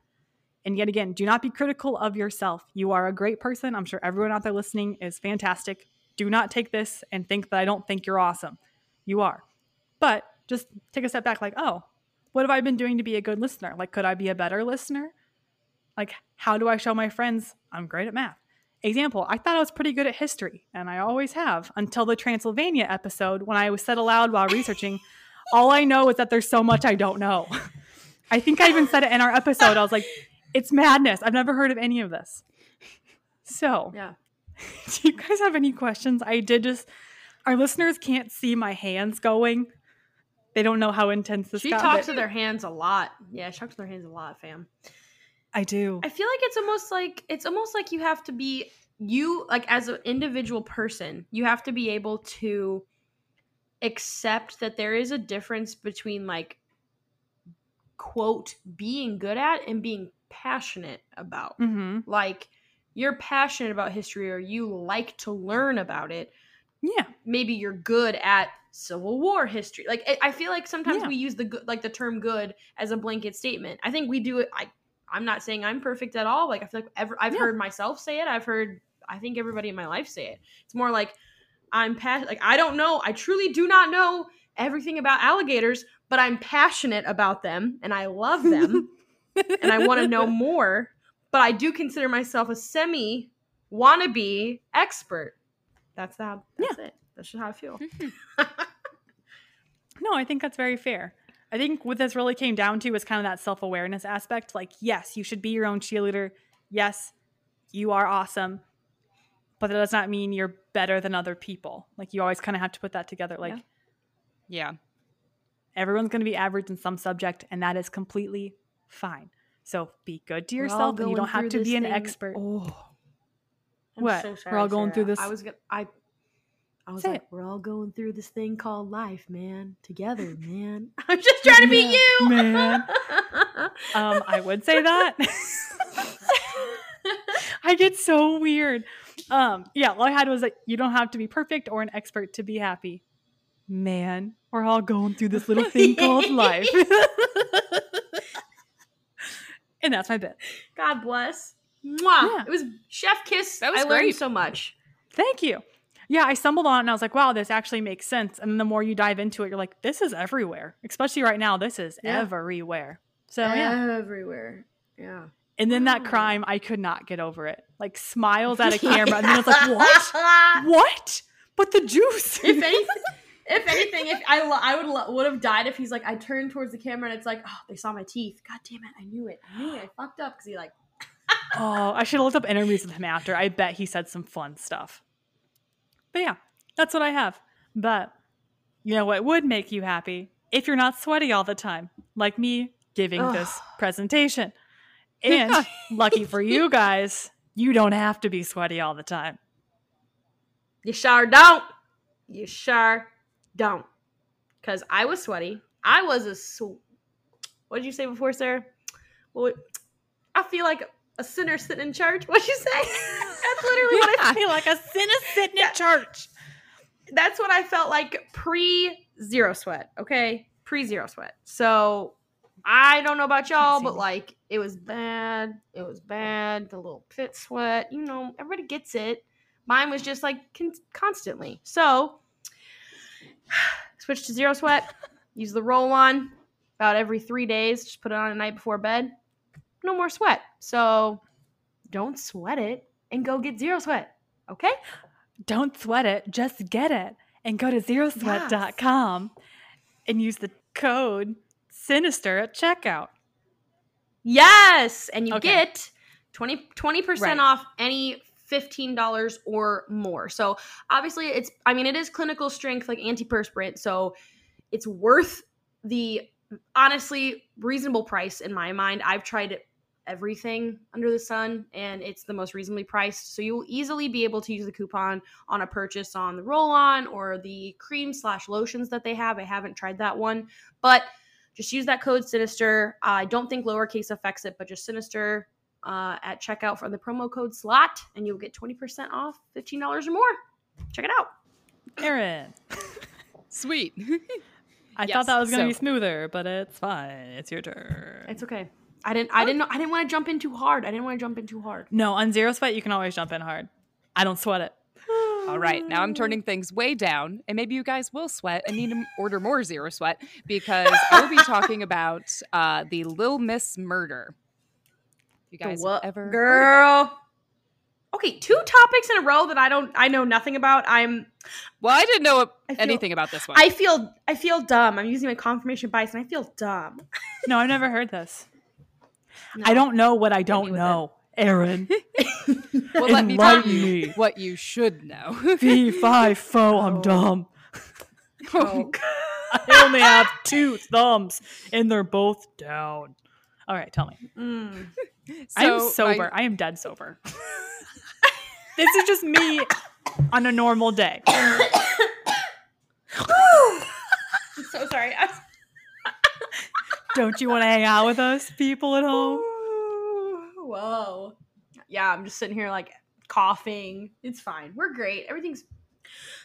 And yet again, do not be critical of yourself. You are a great person. I'm sure everyone out there listening is fantastic. Do not take this and think that I don't think you're awesome. You are. But just take a step back like, oh, what have I been doing to be a good listener? Like, could I be a better listener? Like, how do I show my friends I'm great at math? Example, I thought I was pretty good at history, and I always have until the Transylvania episode when I was said aloud while researching. all I know is that there's so much I don't know. (laughs) I think I even said it in our episode. I was like, it's madness. I've never heard of any of this. So, yeah (laughs) do you guys have any questions? I did just, our listeners can't see my hands going. They don't know how intense this she got. talks but to their hands a lot yeah she talks to their hands a lot fam I do. I feel like it's almost like it's almost like you have to be you like as an individual person, you have to be able to accept that there is a difference between like quote being good at and being passionate about. hmm Like you're passionate about history or you like to learn about it. Yeah. Maybe you're good at Civil War history. Like I- feel like sometimes Yeah. we use the good, like the term "good" as a blanket statement. I think we do it. I I'm not saying I'm perfect at all. Like I feel like ever, I've Yeah. heard myself say it. I've heard I think everybody in my life say it. It's more like I'm passionate. Like I don't know. I truly do not know everything about alligators, but I'm passionate about them and I love them (laughs) and I want to know more. But I do consider myself a semi wannabe expert. That's the that's it. That's just how I feel. Mm-hmm. (laughs) No, I think that's very fair. I think what this really came down to is kind of that self awareness aspect. Like, yes, you should be your own cheerleader. Yes, you are awesome. But that does not mean you're better than other people. Like, you always kind of have to put that together. Like, Yeah. Yeah. everyone's going to be average in some subject, and that is completely fine. So be good to yourself, and you don't have to be an thing- expert. Oh. I'm What? so We're all going through this- I was gonna I I was Say like, it. we're all going through this thing called life, man. Together, (laughs) man. (laughs) I'm just trying to be you. man. (laughs) Um, I would say that. I get so weird. Um, yeah, all I had was like, you don't have to be perfect or an expert to be happy. Man, we're all going through this little thing called life. And that's my bit. God bless. Mwah. Yeah. It was chef kiss. That was I learned so much. Thank you. Yeah, I stumbled on it and I was like, wow, this actually makes sense. And the more you dive into it, you're like, this is everywhere. Especially right now, this is Yeah. everywhere. So yeah. Everywhere. Yeah. And then that crime, I could not get over it. Like smiles at a (laughs) camera, and then it's like, what? (laughs) What? But the juice. if anything, (laughs) if anything, if I lo- I would lo- would have died if he's like I turned towards the camera and it's like oh they saw my teeth. God damn it! I knew it. I knew it. I fucked up because he like (laughs) oh, I should have looked up interviews with him after. I bet he said some fun stuff. But yeah, that's what I have. But you know what would make you happy if you're not sweaty all the time, like me giving this presentation. (laughs) And lucky for you guys, you don't have to be sweaty all the time. you sure don't. You sure don't. Because I was sweaty. I was a sw- what did you say before, Sarah? Well, I feel like a sinner sitting in church. What'd you say? (laughs) That's literally what I I feel like a sinner sitting in church. that's what I felt like pre zero sweat. Okay, pre zero sweat. So I don't know about y'all, but like it was bad. It was bad. The little pit sweat. You know, everybody gets it. Mine was just like con- constantly. So (sighs) switch to zero sweat. Use the roll on about every three days. Just put it on a night before bed. No more sweat. So don't sweat it and go get zero sweat. Okay. Don't sweat it, just get it. And go to zerosweat.com and use the code sinister at checkout. Yes, and you Okay. get 20 percent Right. off any fifteen dollars or more. So obviously, it's I mean it is clinical strength like antiperspirant, so it's worth the honestly reasonable price in my mind. I've tried everything under the sun, and it's the most reasonably priced. So you'll easily be able to use the coupon on a purchase on the roll on or the cream slash lotions that they have. I haven't tried that one, but just use that code sinister uh, i don't think lowercase affects it but just sinister uh, at checkout for the promo code slot and you'll get 20% off $15 or more check it out Erin. (laughs) Sweet. (laughs) I Yes, thought that was going to be smoother, but it's fine. It's your turn. it's okay i didn't i didn't know i didn't want to jump in too hard i didn't want to jump in too hard no, on Zero Sweat, you can always jump in hard. I don't sweat it. (sighs) All right, now I'm turning things way down, and maybe you guys will sweat and need to order more zero sweat because I will be talking (laughs) about uh, the Lil Miss murder. You guys what- ever heard of it? girl okay two topics in a row that i don't i know nothing about i'm Well, I didn't know I feel- anything about this one. i feel i feel dumb i'm using my confirmation bias and i feel dumb (laughs) No, I've never heard this. No. I don't know what I don't with know, Erin. (laughs) well, let me tell you me. what you should know. (laughs) Fee, fi, fo, I'm Oh. dumb. Oh. I only have two thumbs, and they're both down. All right, tell me. Mm. I am sober. my- I am dead sober. (laughs) this is just me on a normal day. (coughs) I'm so sorry I was- (laughs) Don't you want to hang out with us, people at home? Whoa. Yeah, I'm just sitting here like coughing. It's fine. We're great. Everything's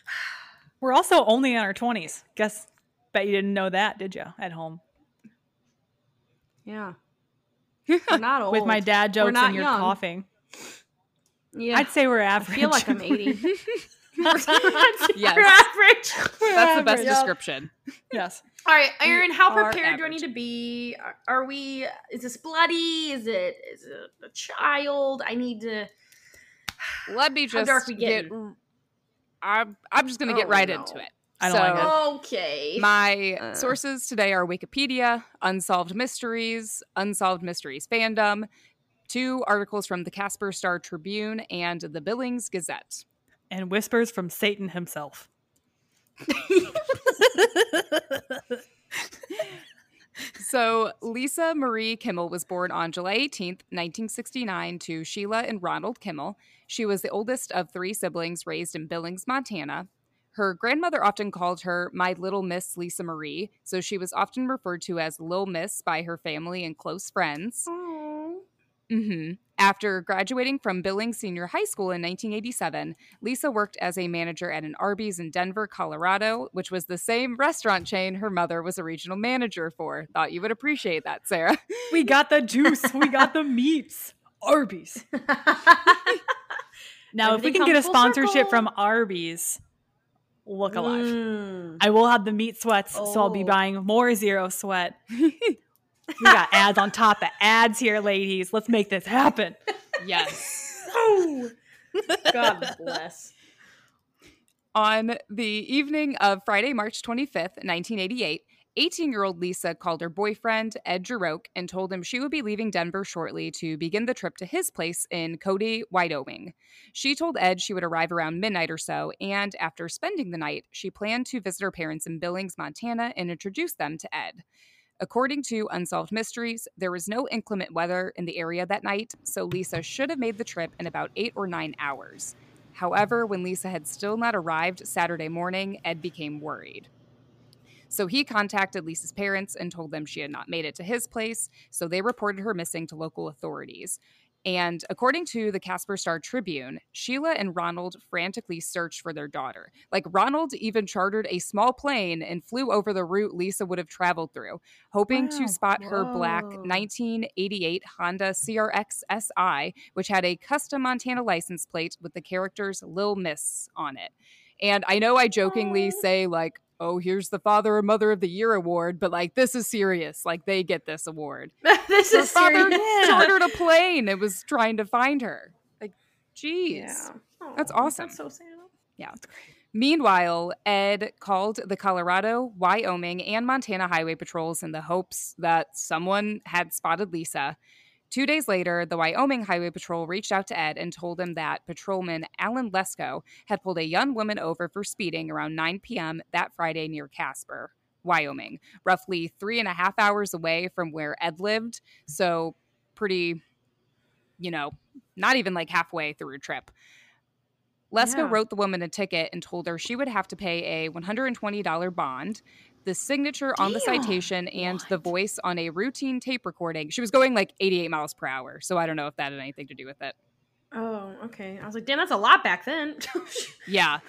(sighs) We're also only in our 20s. Guess, bet you didn't know that, did you, at home? yeah. We're (laughs) not old. With my dad jokes not and you're young. coughing. yeah. I'd say we're I average. feel like I'm 80. (laughs) (laughs) Yes. We're average. That's the best Average. description. Yes. All right, Erin, how prepared do I need to be? Are, are we is this bloody? Is it is it a child? I need to Let me How just dark we get getting? I'm I'm just gonna get Oh, right no. into it. I don't so, like it. Okay. My Uh. sources today are Wikipedia, Unsolved Mysteries, Unsolved Mysteries Fandom, two articles from the Casper Star Tribune, and the Billings Gazette. And whispers from Satan himself. (laughs) So, Lisa Marie Kimmell was born on July 18th, 1969, to Sheila and Ronald Kimmell. She was the oldest of three siblings raised in Billings, Montana. Her grandmother often called her My Little Miss Lisa Marie, so she was often referred to as Lil Miss by her family and close friends. Hmm After graduating from Billings Senior High School in 1987, Lisa worked as a manager at an Arby's in Denver, Colorado, which was the same restaurant chain her mother was a regional manager for. Thought you would appreciate that, Sarah. (laughs) We got the juice. we got the meats. (laughs) Arby's. (laughs) Now, if we can get a sponsorship circle. from Arby's, look alive. Mm. I will have the meat sweats, so I'll be Oh. buying more zero sweat. (laughs) we got ads on top of ads here, ladies. Let's make this happen. yes. (laughs) Oh. God bless. On the evening of Friday, March 25th, 1988, 18 year old Lisa called her boyfriend, Ed Jaroke, and told him she would be leaving Denver shortly to begin the trip to his place in Cody, Wyoming. She told Ed she would arrive around midnight or so, and after spending the night, she planned to visit her parents in Billings, Montana, and introduce them to Ed. According to Unsolved Mysteries, there was no inclement weather in the area that night, so Lisa should have made the trip in about eight or nine hours. However, when Lisa had still not arrived Saturday morning, Ed became worried. So he contacted Lisa's parents and told them she had not made it to his place, so they reported her missing to local authorities. And according to the Casper Star Tribune, Sheila and Ronald frantically searched for their daughter. Like, Ronald even chartered a small plane and flew over the route Lisa would have traveled through, hoping Wow. to spot her black 1988 Honda CRX SI, which had a custom Montana license plate with the characters Lil Miss on it. And I know I jokingly say, like, oh, here's the Father or Mother of the Year award, but like, this is serious. Like, they get this award. (laughs) this Her is father serious. chartered a plane It was trying to find her. Like, jeez. Yeah. That's awesome. That's so sad. Yeah. Meanwhile, Ed called the Colorado, Wyoming, and Montana Highway Patrols in the hopes that someone had spotted Lisa. Two days later, the Wyoming Highway Patrol reached out to Ed and told him that patrolman Alan Lesko had pulled a young woman over for speeding around 9 p.m. that Friday near Casper, Wyoming, roughly three and a half hours away from where Ed lived. So, pretty, you know, not even like halfway through a trip. Lesko Yeah. wrote the woman a ticket and told her she would have to pay a $120 bond, the signature on the citation, and the voice on a routine tape recording. She was going like 88 miles per hour, so I don't know if that had anything to do with it. Oh, okay. I was like, damn, that's a lot back then. (laughs) Yeah.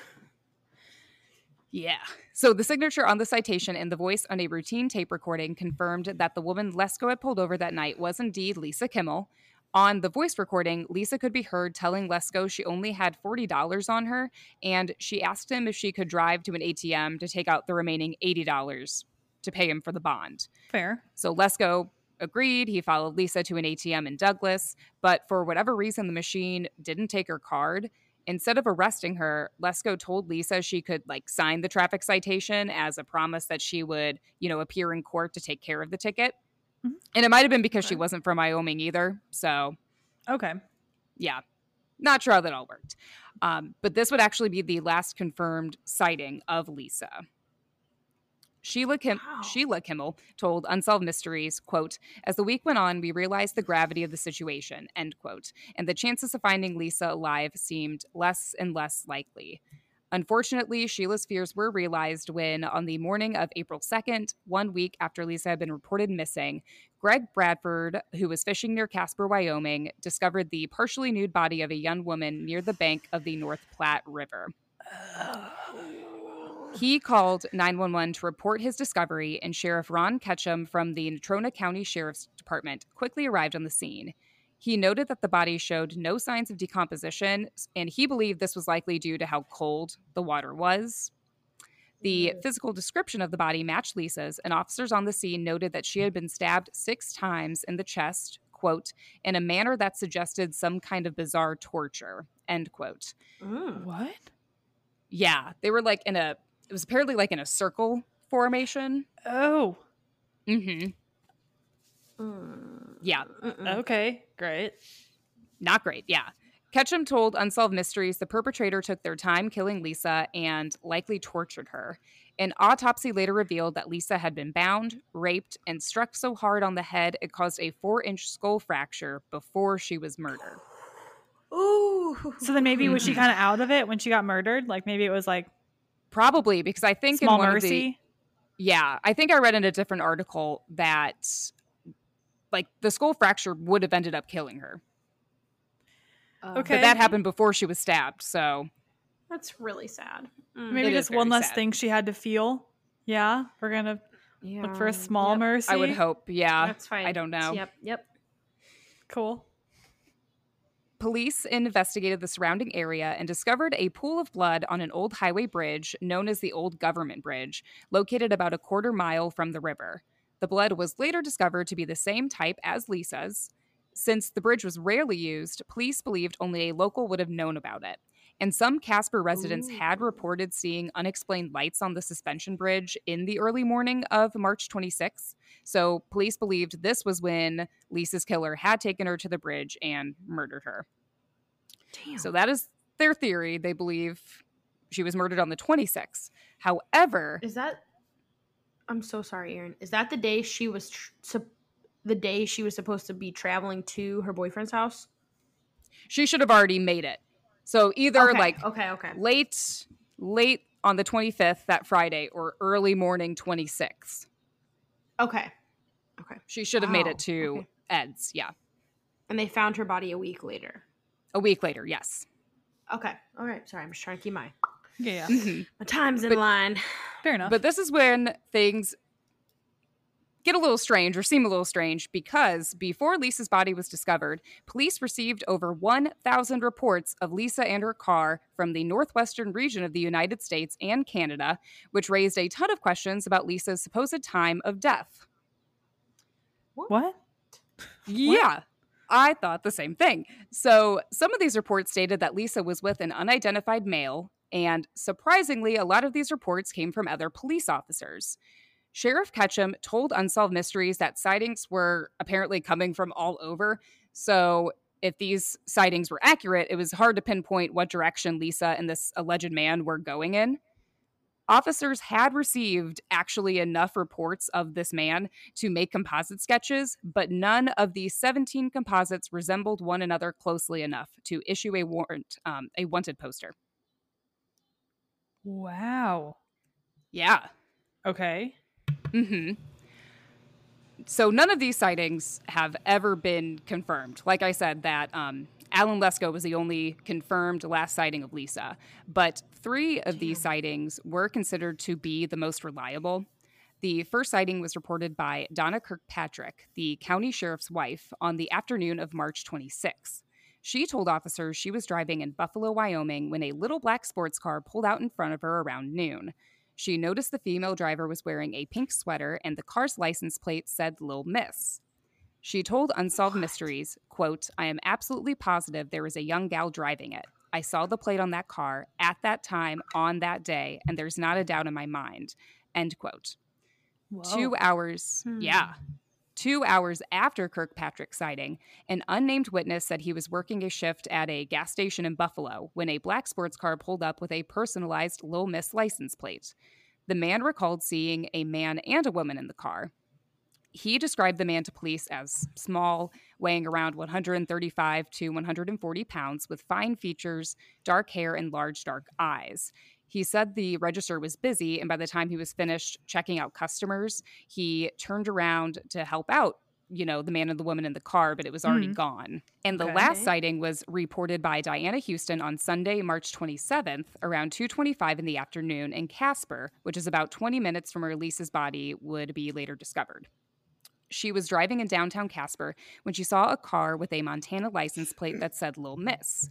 Yeah. So the signature on the citation and the voice on a routine tape recording confirmed that the woman Lesko had pulled over that night was indeed Lisa Kimmell. On the voice recording, Lisa could be heard telling Lesko she only had $40 on her, and she asked him if she could drive to an ATM to take out the remaining $80 to pay him for the bond. Fair. So Lesko agreed. He followed Lisa to an ATM in Douglas, but for whatever reason, the machine didn't take her card. Instead of arresting her, Lesko told Lisa she could like sign the traffic citation as a promise that she would, you know, appear in court to take care of the ticket. Mhm. And it might have been because she wasn't from Wyoming either. So Okay. yeah, not sure how that all worked. Um, but this would actually be the last confirmed sighting of Lisa. Sheila, Kim- Wow. Sheila Kimmell told Unsolved Mysteries, quote, as the week went on, we realized the gravity of the situation, end quote, and the chances of finding Lisa alive seemed less and less likely. Unfortunately, Sheila's fears were realized when, on the morning of April 2nd, one week after Lisa had been reported missing, Greg Bradford, who was fishing near Casper, Wyoming, discovered the partially nude body of a young woman near the bank of the North Platte River. He called 911 to report his discovery, and Sheriff Ron Ketchum from the Natrona County Sheriff's Department quickly arrived on the scene. He noted that the body showed no signs of decomposition, and he believed this was likely due to how cold the water was. The physical description of the body matched Lisa's, and officers on the scene noted that she had been stabbed six times in the chest, quote, in a manner that suggested some kind of bizarre torture, end quote. Mm. What? Yeah, they were like in a. It was apparently like in a circle formation. Oh, Mm-hmm. Mm, Yeah, mm-mm. okay, great. not great. Yeah. Ketchum told Unsolved Mysteries the perpetrator took their time killing Lisa and likely tortured her. An autopsy later revealed that Lisa had been bound, raped, and struck so hard on the head it caused a four inch skull fracture before she was murdered. Ooh. So then maybe was she Mhm. kind of out of it when she got murdered? Like maybe it was like Probably because I think small in one mercy. of the yeah, I think I read in a different article that like the skull fracture would have ended up killing her, Uh, Okay. but that happened before she was stabbed. So That's really sad. Mm. maybe It is just one very less sad. thing she had to feel. Yeah, we're gonna look for a small Yep. mercy. I would hope, yeah. That's fine. I don't know. Yep. Yep. Cool. Police investigated the surrounding area and discovered a pool of blood on an old highway bridge known as the Old Government Bridge, located about a quarter mile from the river. The blood was later discovered to be the same type as Lisa's. Since the bridge was rarely used, police believed only a local would have known about it. And some Casper residents oh. had reported seeing unexplained lights on the suspension bridge in the early morning of March 26. So police believed this was when Lisa's killer had taken her to the bridge and murdered her. Damn. So that is their theory. They believe she was murdered on the 26th. However, Is that? I'm so sorry, Erin. Is that the day she was tr- sup- the day she was supposed to be traveling to her boyfriend's house? she should have already made it. So either okay. like okay, okay. late late on the 25th that Friday or early morning 26th. Okay. Okay. She should have made it to okay. Ed's. Yeah. And they found her body a week later. A week later, yes. Okay. All right. Sorry, I'm just trying to keep my Yeah, yeah. Mhm. my time's in But- line. fair enough. But this is when things get a little strange or seem a little strange because before Lisa's body was discovered, police received over 1,000 reports of Lisa and her car from the northwestern region of the United States and Canada, which raised a ton of questions about Lisa's supposed time of death. what? Yeah. I thought the same thing. So, some of these reports stated that Lisa was with an unidentified male, and surprisingly, a lot of these reports came from other police officers. Sheriff Ketchum told Unsolved Mysteries that sightings were apparently coming from all over. So, if these sightings were accurate, it was hard to pinpoint what direction Lisa and this alleged man were going in. Officers had received actually enough reports of this man to make composite sketches, but none of the 17 composites resembled one another closely enough to issue a warrant, um, a wanted poster. Wow. Yeah. Okay. hmm So none of these sightings have ever been confirmed. Like I said, that um, Alan Lesko was the only confirmed last sighting of Lisa, but three of these sightings were considered to be the most reliable. The first sighting was reported by Donna Kirkpatrick, the county sheriff's wife, on the afternoon of March 26. She told officers she was driving in Buffalo, Wyoming when a little black sports car pulled out in front of her around noon. She noticed the female driver was wearing a pink sweater and the car's license plate said Lil Miss. She told Unsolved Mysteries, quote, I am absolutely positive there was a young gal driving it. I saw the plate on that car at that time on that day, and there's not a doubt in my mind. End quote. Two hours, Hmm. yeah. Two hours after Kirkpatrick's sighting, an unnamed witness said he was working a shift at a gas station in Buffalo when a black sports car pulled up with a personalized Lil Miss license plate. The man recalled seeing a man and a woman in the car. He described the man to police as small, weighing around 135 to 140 pounds, with fine features, dark hair, and large dark eyes. He said the register was busy, and by the time he was finished checking out customers, he turned around to help out, you know, the man and the woman in the car, but it was already Mhm. gone. And the Okay. last sighting was reported by Diana Houston on Sunday, March 27th, around 2:25 in the afternoon in Casper, which is about 20 minutes from where Lisa's body would be later discovered. She was driving in downtown Casper when she saw a car with a Montana license plate that said Little Miss.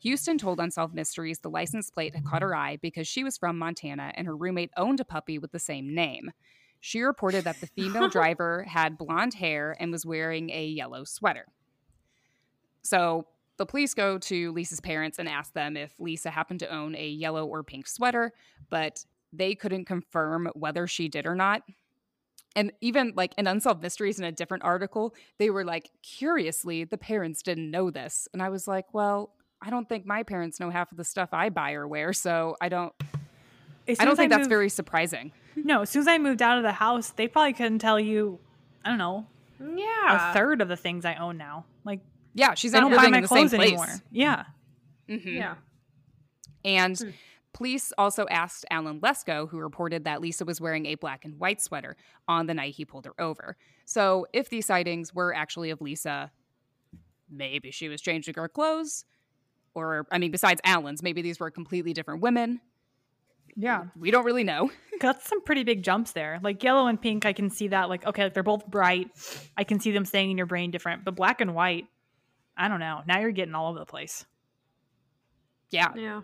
Houston told Unsolved Mysteries the license plate had caught her eye because she was from Montana and her roommate owned a puppy with the same name. She reported that the female (laughs) driver had blonde hair and was wearing a yellow sweater. So the police go to Lisa's parents and ask them if Lisa happened to own a yellow or pink sweater, but they couldn't confirm whether she did or not. And even like in Unsolved Mysteries in a different article, they were like, curiously, the parents didn't know this. And I was like, well, I don't think my parents know half of the stuff I buy or wear. So I don't, I don't as think that's moved- very surprising. (laughs) No, as soon as I moved out of the house, they probably couldn't tell you. I don't know Yeah. a third of the things I own now. Like Yeah, she's they not don't buy living my in the same clothes place. anymore. Yeah. Mhm. Yeah. And Hmm. police also asked Alan Lesko, who reported that Lisa was wearing a black and white sweater on the night he pulled her over. So, if these sightings were actually of Lisa, maybe she was changing her clothes. Or, I mean, besides Allen's, maybe these were completely different women. Yeah. We don't really know. (laughs) That's some pretty big jumps there. Like yellow and pink, I can see that. Like, okay, like they're both bright. I can see them staying in your brain different. But black and white, I don't know. Now you're getting all over the place. Yeah. Yeah.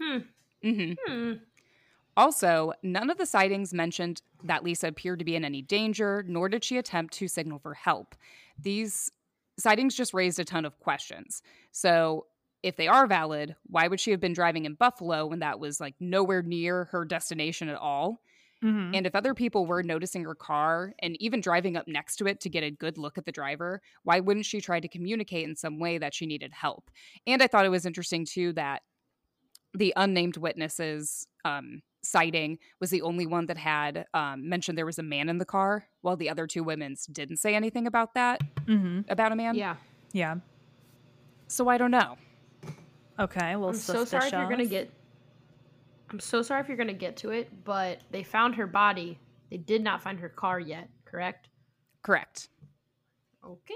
Hmm. hmm Hmm. Also, none of the sightings mentioned that Lisa appeared to be in any danger, nor did she attempt to signal for help. These sightings just raised a ton of questions. So, if they are valid, why would she have been driving in Buffalo when that was like nowhere near her destination at all? Mhm. And if other people were noticing her car and even driving up next to it to get a good look at the driver, why wouldn't she try to communicate in some way that she needed help? And I thought it was interesting too that the unnamed witnesses um, sighting was the only one that had um, mentioned there was a man in the car, while the other two women's didn't say anything about that Mhm. about a man. Yeah. Yeah. So I don't know. Okay. Well, I'm so sorry if you're gonna get. I'm so sorry if you're gonna get to it, but they found her body. They did not find her car yet. Correct. Correct. Okay.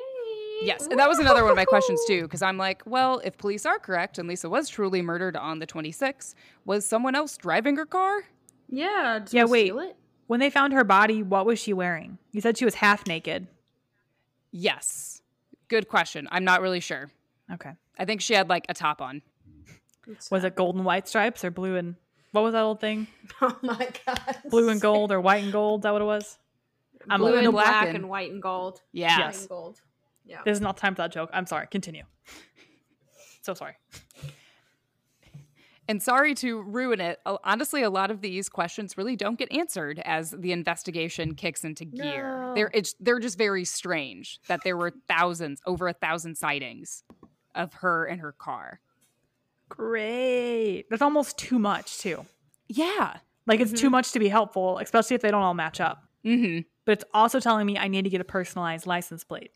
Yes, and that was another one of my questions too, because I'm like, well, if police are correct and Lisa was truly murdered on the 26th, was someone else driving her car? Yeah. did Yeah, wait. steal it? When they found her body, what was she wearing? You said she was half naked. Yes. Good question. I'm not really sure. Okay. I think she had like a top on. It's Was not- it gold and white stripes or blue and what was that old thing? (laughs) Oh my god. Blue and (laughs) gold or white and gold? Is that what it was? I'm Blue old. and black, black and, and- white and gold. Yeah. Yes. and gold. Yeah. This is not time for that joke. I'm sorry. Continue. (laughs) So sorry. And sorry to ruin it. Honestly, a lot of these questions really don't get answered as the investigation kicks into gear. No. They're it's they're just very strange that there were thousands, over a thousand sightings of her and her car. Great. That's almost too much too. Yeah. Like it's Mm-hmm. too much to be helpful, especially if they don't all match up. Mm-hmm. But it's also telling me I need to get a personalized license plate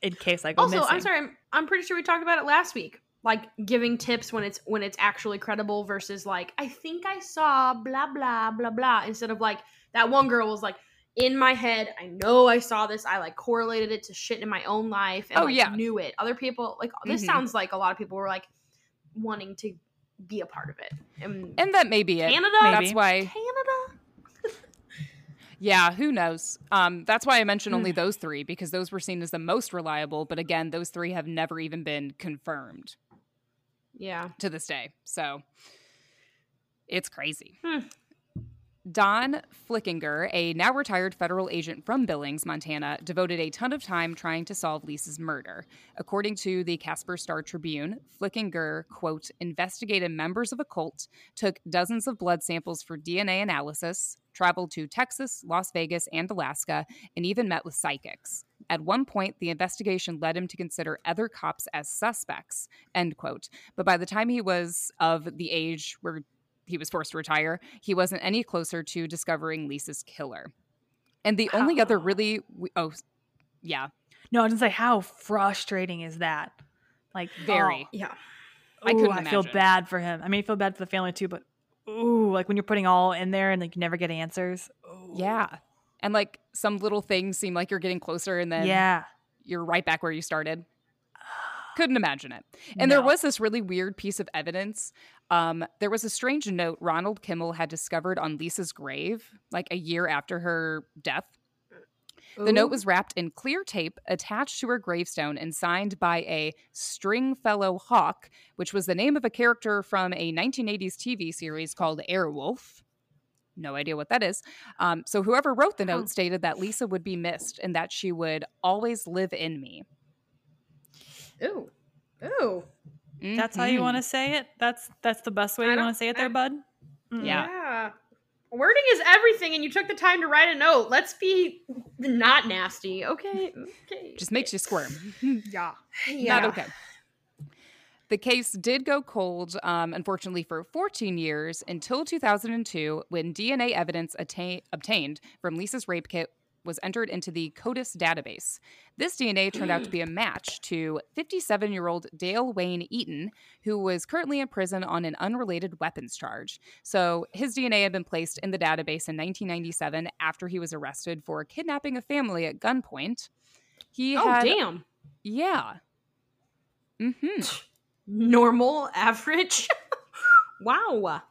in case I go Also, missing. I'm sorry. I'm, I'm pretty sure we talked about it last week. Like giving tips when it's when it's actually credible versus like I think I saw blah blah blah blah instead of like that one girl was like in my head I know I saw this I like correlated it to shit in my own life and Oh, like, yeah. knew it. Other people like this Mhm. sounds like a lot of people were like wanting to be a part of it. And, And that may be it. Canada? That's why Canada. (laughs) Yeah, who knows? Um, that's why I mentioned only those three because those were seen as the most reliable. But again, those three have never even been confirmed Yeah. to this day. So it's crazy. Hmm. Don Flickinger, a now retired federal agent from Billings, Montana, devoted a ton of time trying to solve Lisa's murder. According to the Casper Star Tribune, Flickinger, quote, investigated members of a cult, took dozens of blood samples for DNA analysis, traveled to Texas, Las Vegas, and Alaska, and even met with psychics. At one point, the investigation led him to consider other cops as suspects, end quote. But by the time he was of the age where he was forced to retire, he wasn't any closer to discovering Lisa's killer. And the only other How? really, oh, yeah, no, I was gonna say how frustrating is that? Like Very. oh, Yeah. I couldn't I feel bad for him. I mean, I feel bad for the family too, but ooh, like when you're putting all in there and like you never get answers. Ooh. yeah. And like some little things seem like you're getting closer and then yeah. you're right back where you started. Couldn't imagine it. And there was this really weird piece of evidence. Um, there was a strange note Ronald Kimmell had discovered on Lisa's grave, like a year after her death. The note was wrapped in clear tape, attached to her gravestone, and signed by a Stringfellow Hawk, which was the name of a character from a 1980s TV series called Airwolf. No idea what that is. Um, so, whoever wrote the note stated that Lisa would be missed and that she would always live in me. Ooh. Ooh. That's how you Mhm. want to say it. That's that's the best way I you want to say it, there, I- bud. Mm. Yeah. Wording is everything, and you took the time to write a note. Let's be not nasty, okay? Okay. Just makes you squirm. (laughs) yeah. Not okay. The case did go cold, um, unfortunately, for 14 years until 2002, when DNA evidence atta- obtained from Lisa's rape kit was entered into the CODIS database. This DNA turned out to be a (gasps) match to 57 year old Dale Wayne Eaton, who was currently in prison on an unrelated weapons charge. So his DNA had been placed in the database in 1997 after he was arrested for kidnapping a family at gunpoint. He Oh had, damn. yeah. Mm-hmm. Normal, average. (laughs) wow.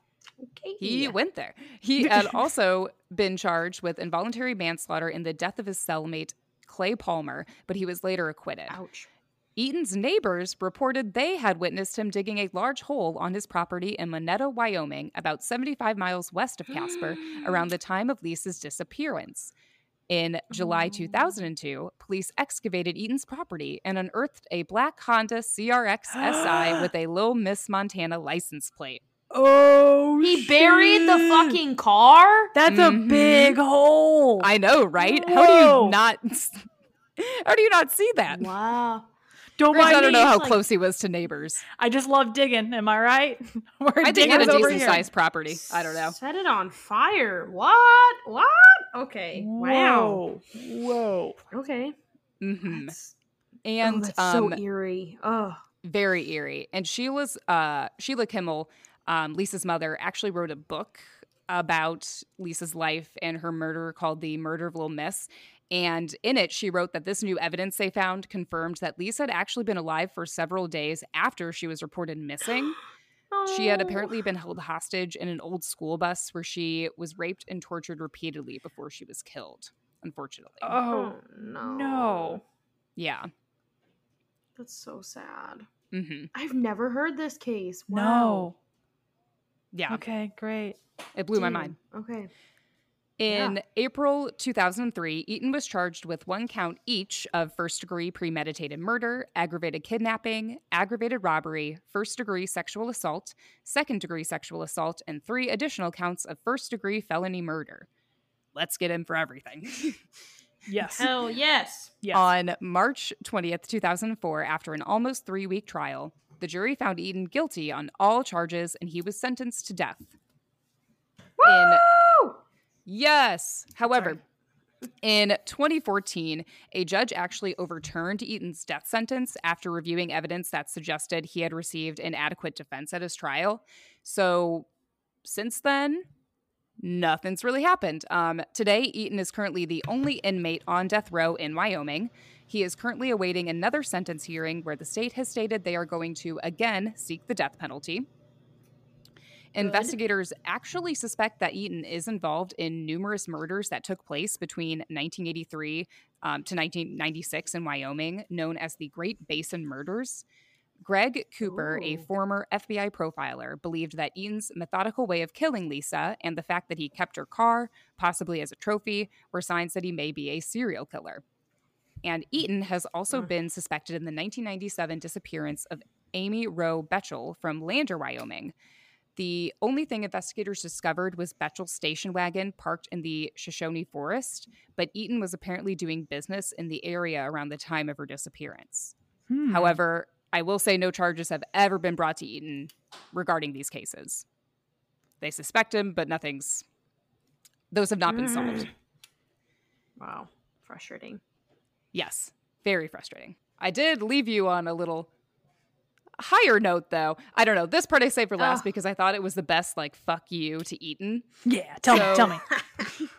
Okay. He went there. He had also been charged with involuntary manslaughter in the death of his cellmate, Clay Palmer, but he was later acquitted. Ouch. Eaton's neighbors reported they had witnessed him digging a large hole on his property in Moneta, Wyoming, about 75 miles west of Casper, (gasps) around the time of Lisa's disappearance. In July 2002, police excavated Eaton's property and unearthed a black Honda CRX SI (gasps) with a Lil Miss Montana license plate. Oh, He buried the fucking car. That's Mhm. a big hole. I know, right? How do you not? (laughs) How do you not see that? Wow. don't Granted, mind I don't know how like- close he was to neighbors. I just love digging. Am I right? (laughs) We're I think he had a diggers over decent here. sized property. I don't know. Set it on fire. What? What? Okay. Wow. Whoa. Whoa. Okay. hmm That's, And oh, that's um, so eerie. Oh. very eerie. And Sheila's uh, Sheila Kimmell, um, Lisa's mother, actually wrote a book about Lisa's life and her murder called "The Murder of Little Miss." And in it, she wrote that this new evidence they found confirmed that Lisa had actually been alive for several days after she was reported missing. (gasps) She had Oh. apparently been held hostage in an old school bus where she was raped and tortured repeatedly before she was killed, unfortunately. Oh, no. no. yeah. That's so sad. hmm I've never heard this case. Wow. no. Yeah. Okay, great. It blew my mind. Okay. In April 2003, Eaton was charged with one count each of first degree premeditated murder, aggravated kidnapping, aggravated robbery, first degree sexual assault, second degree sexual assault, and three additional counts of first degree felony murder. Let's get him for everything. (laughs) Yes. Hell yes. yes. On March 20th, 2004, after an almost three week trial, the jury found Eaton guilty on all charges and he was sentenced to death. In Woo! Yes. However, in 2014, a judge actually overturned Eaton's death sentence after reviewing evidence that suggested he had received an adequate defense at his trial. So, since then, nothing's really happened. Um, today, Eaton is currently the only inmate on death row in Wyoming. He is currently awaiting another sentence hearing where the state has stated they are going to again seek the death penalty. Investigators actually suspect that Eaton is involved in numerous murders that took place between 1983 um, to 1996 in Wyoming, known as the Great Basin Murders. Greg Cooper, a former FBI profiler, believed that Eaton's methodical way of killing Lisa and the fact that he kept her car, possibly as a trophy, were signs that he may be a serial killer. And Eaton has also Mm. been suspected in the 1997 disappearance of Amy Wroe Bechtel from Lander, Wyoming. The only thing investigators discovered was Bechtel's station wagon parked in the Shoshone Forest, but Eaton was apparently doing business in the area around the time of her disappearance. Hmm. However, I will say no charges have ever been brought to Eaton regarding these cases. They suspect him, but nothing's. Those have not been solved. (clears throat) Wow. Frustrating. Yes, very frustrating. I did leave you on a little higher note, though. I don't know. This part I saved for last Ugh. because I thought it was the best, like, fuck you to Eaton. yeah, tell So- me, tell me. (laughs)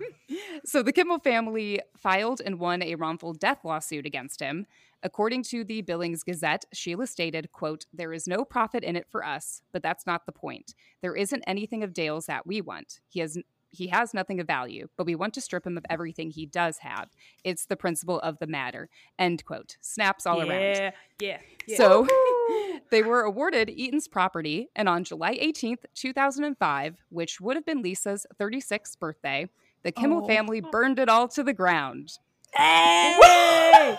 So the Kimmell family filed and won a wrongful death lawsuit against him. According to the Billings Gazette, Sheila stated, quote, There is no profit in it for us, but that's not the point. There isn't anything of Dale's that we want. He has he has nothing of value, but we want to strip him of everything he does have. It's the principle of the matter. End quote. Snaps all around. yeah, yeah, yeah. So (laughs) they were awarded Eaton's property, and on July 18th, 2005, which would have been Lisa's 36th birthday, the Kimmell Oh. family oh. burned it all to the ground. Hey!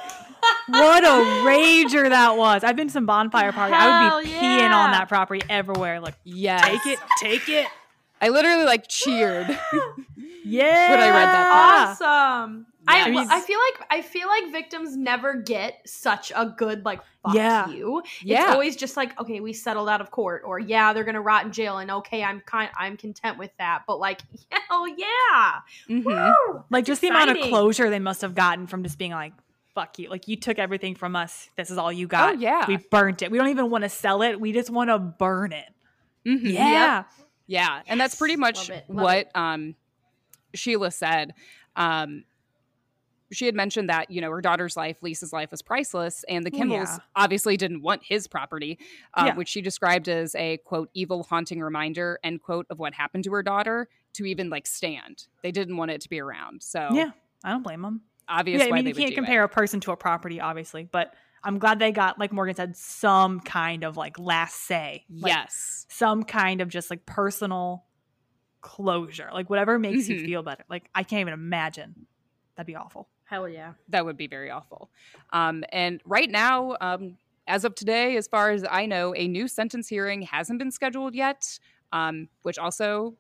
what a (laughs) rager that was. I've been to some bonfire party. I would be Hell peeing on that property everywhere. Like, Yes. take it, take it. I literally like cheered. (gasps) Yeah. When I read that awesome. Yeah. I, I mean- I feel like I feel like victims never get such a good like fuck Yeah. you. It's Yeah. always just like okay, we settled out of court, or yeah, they're gonna rot in jail, and okay, I'm kind, I'm content with that. But like, (laughs) hell yeah, Mhm. Woo! Like, just the amount of closure they must have gotten from just being like, fuck you. Like, you took everything from us. This is all you got. Oh, yeah. We burnt it. We don't even want to sell it. We just want to burn it. Mhm. Yeah. Yeah, and that's pretty much Love it, love what um Sheila said. Um she had mentioned that, you know, her daughter's life, Lisa's life was priceless, and the Kimmells yeah. obviously didn't want his property, uh, Yeah. which she described as a quote, evil, haunting reminder, end quote, of what happened to her daughter to even like stand. They didn't want it to be around. So Yeah. I don't blame them. Obviously, yeah, I mean, you can't compare it. a person to a property, obviously, but I'm glad they got, like Morgan said, some kind of like last say. Like, yes. Some kind of just like personal closure. Like whatever makes Mhm. you feel better. Like I can't even imagine. That'd be awful. hell yeah. That would be very awful. Um, and right now, um, as of today, as far as I know, a new sentence hearing hasn't been scheduled yet, um, which also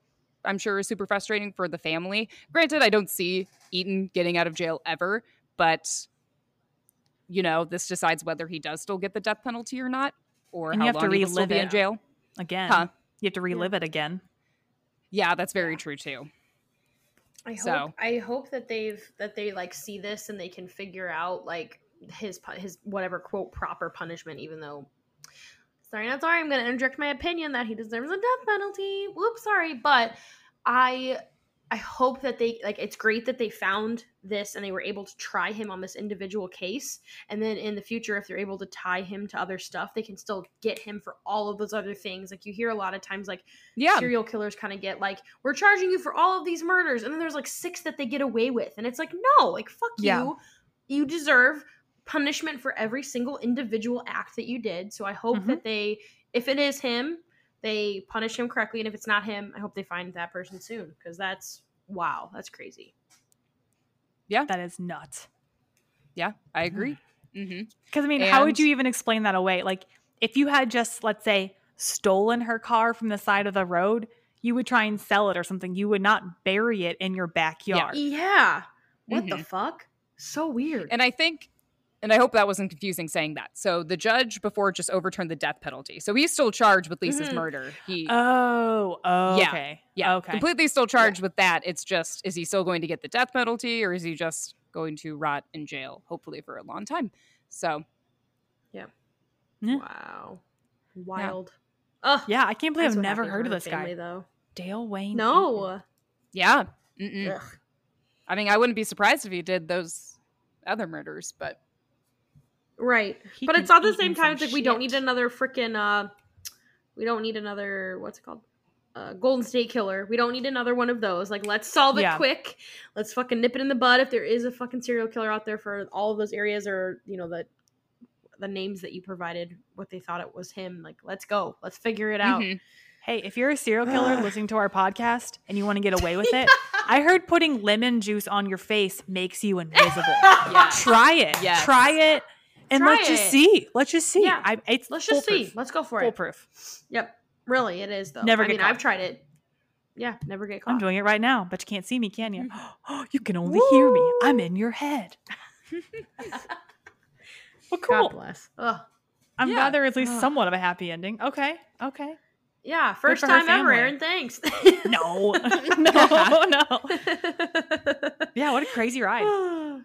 I'm sure is super frustrating for the family. Granted, I don't see Eaton getting out of jail ever, but you know, this decides whether he does still get the death penalty or not, or And how you have to long he will still relive be in it. jail. Again. Huh. You have to relive it again. Yeah, that's very Yeah. true too. I hope So- I hope that they've that they like see this and they can figure out like his his whatever quote proper punishment. Even though, sorry, not sorry, I'm going to interject my opinion that he deserves a death penalty. Whoops, sorry, but I I hope that they like it's great that they found this and they were able to try him on this individual case. And then in the future if they're able to tie him to other stuff they can still get him for all of those other things. Like you hear a lot of times like Yeah, serial killers kind of get like we're charging you for all of these murders. And then there's like six that they get away with. And it's like no like fuck Yeah. you. You deserve punishment for every single individual act that you did. So i hope Mhm. that they if it is him they punish him correctly and if it's not him i hope they find that person soon because that's wow that's crazy Yeah, That is nuts. yeah, I agree. Because I mean, how would you even explain that away? Like, if you had just, let's say, stolen her car from the side of the road, you would try and sell it or something. You would not bury it in your backyard. yeah what the Mhm. fuck so weird And I think, and I hope that wasn't confusing saying that. So the judge before just overturned the death penalty. So he's still charged with Lisa's Mhm. murder. He, Oh, oh, Yeah. okay. yeah, okay. completely still charged with that. It's just, is he still going to get the death penalty or is he just going to rot in jail, hopefully for a long time? So Yeah. wow wild Ugh, Yeah, I can't believe that's I've never heard of this family, guy. though Dale Wayne. no yeah. Mm-mm. Ugh. I mean, I wouldn't be surprised if he did those other murders, but Right. He but it's at the same time, it's like we don't need another freaking uh we don't need another what's it called? Uh, Golden State Killer. We don't need another one of those. Like, let's solve it Yeah. quick. Let's fucking nip it in the bud. If there is a fucking serial killer out there for all of those areas, or you know the the names that you provided, what they thought it was him. Like, let's go. Let's figure it out. Mhm. Hey, if you're a serial (sighs) killer listening to our podcast and you want to get away with it, (laughs) I heard putting lemon juice on your face makes you invisible. (laughs) Yeah. Try it. Yes. Try it. And Try let's just see. Let's just see. Yeah. I, it's Let's just foolproof. see. Let's go for it. Foolproof. Yep. Really, it is though. Never I get mean, caught. I've tried it. Yeah, never get caught. I'm doing it right now, but you can't see me, can you? Mm. (gasps) Oh, you can only hear me. I'm in your head. (laughs) well, cool. God bless. Ugh. I'm Yeah. glad there is at least Ugh. somewhat of a happy ending. Okay. Okay. Yeah, first time ever, family. Erin. Thanks. No. (laughs) no, no. (laughs) Yeah, what a crazy ride. (sighs)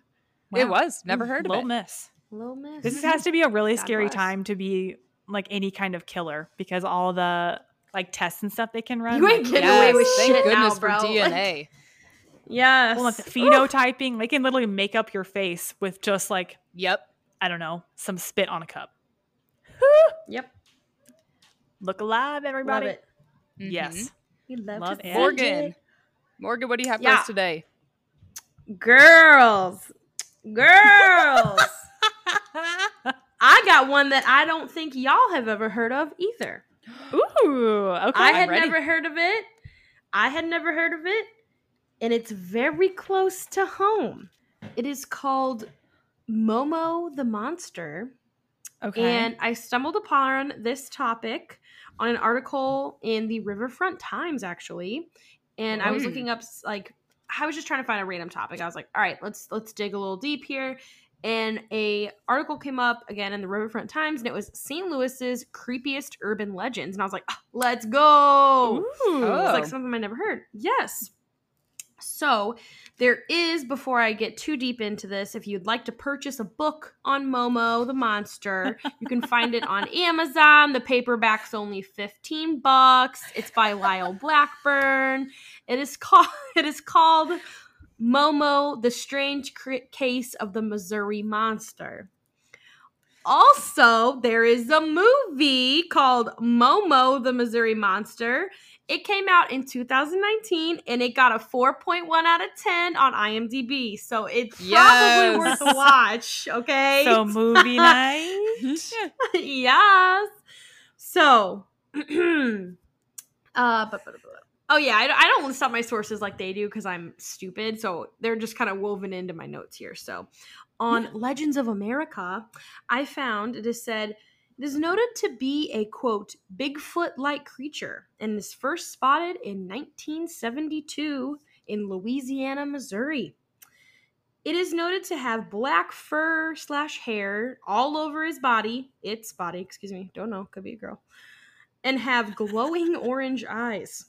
It was. Never mm, heard of Little it. miss. Little miss. This has to be a really God scary bless. time to be like any kind of killer because all the like tests and stuff they can run. You ain't like, getting away with thank shit now, goodness bro. (laughs) for DNA. Yes. well, the Oof. phenotyping, they can literally make up your face with just like yep. I don't know, some spit on a cup. (gasps) Yep. Look alive, everybody. Love it. Yes. Mhm. We love, Love to it. Morgan. it. Morgan, what do you have Yeah. for us today? Girls. Girls. (laughs) (laughs) I got one that I don't think y'all have ever heard of either. Ooh, okay. I had never heard of it. I had never heard of it. And it's very close to home. It is called Momo the monster. Okay. And I stumbled upon this topic on an article in the Riverfront Times, actually. And I was Mm. looking up like I was just trying to find a random topic. I was like, all right, let's let's dig a little deep here. And a article came up again in the Riverfront Times, and it was St. Louis's creepiest urban legends. And I was like, "Ah, let's go. Ooh. It's like something I never heard. Yes. So there is, before I get too deep into this, if you'd like to purchase a book on Momo the monster, you can find it on (laughs) Amazon. The paperback's only 15 bucks. It's by Lyle Blackburn. It is called (laughs) it is called Momo the Strange Case of the Missouri Monster. Also, there is a movie called Momo the Missouri Monster. It came out in 2019 and it got a 4.1 out of 10 on IMDb. So it's probably Yes. worth a watch, okay? so movie (laughs) night. yes. So, (clears throat) uh, but, but, but- oh yeah, I, I don't list out my sources like they do because I'm stupid. So they're just kind of woven into my notes here. So, on Legends of America, I found it is said it is noted to be a quote Bigfoot-like creature and is first spotted in 1972 in Louisiana, Missouri. It is noted to have black fur slash hair all over his body. Its body, excuse me. Don't know. Could be a girl. And have glowing orange eyes.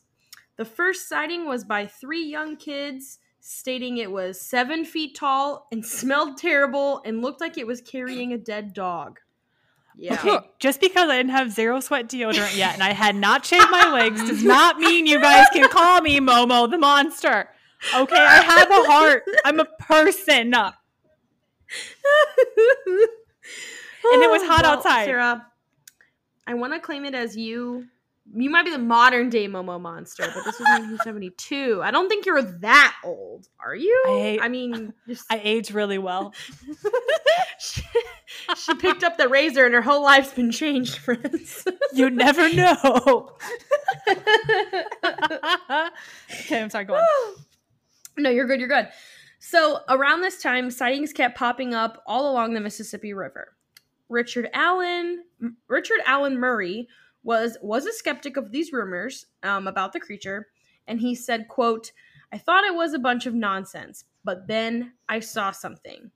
The first sighting was by three young kids, stating it was seven feet tall and (laughs) smelled terrible and looked like it was carrying a dead dog. Yeah. Okay, just because I didn't have zero sweat deodorant yet and I had not shaved my legs does (laughs) not mean you guys can call me Momo the monster. Okay, I have a heart. I'm a person. (laughs) And it was hot outside. Sarah, I want to claim it as you. You might be the modern day Momo monster, but this was (laughs) 1972. I don't think you're that old, are you? I- I mean, just, (laughs) I age really well. (laughs) she, she picked up the razor and her whole life's been changed, friends. You never know. okay, I'm sorry. Go on. (gasps) no, you're good. You're good. So around this time, sightings kept popping up all along the Mississippi River. Richard Allen, Richard Allen Murray was was a skeptic of these rumors um, about the creature, and he said, "quote I thought it was a bunch of nonsense, but then I saw something."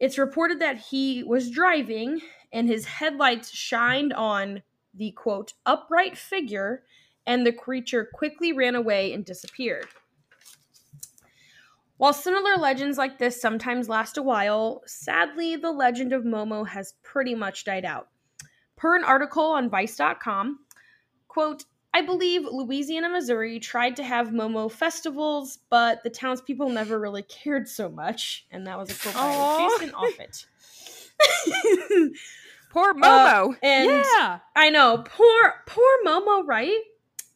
It's reported that he was driving and his headlights shined on the quote upright figure, and the creature quickly ran away and disappeared. While similar legends like this sometimes last a while, sadly, the legend of Momo has pretty much died out. Per an article on Vice.com, quote, I believe Louisiana, Missouri tried to have Momo festivals, but the townspeople never really cared so much. And that was a quote by. Jason Offutt. (laughs) Poor uh, Momo. and yeah. I know, poor poor Momo, right?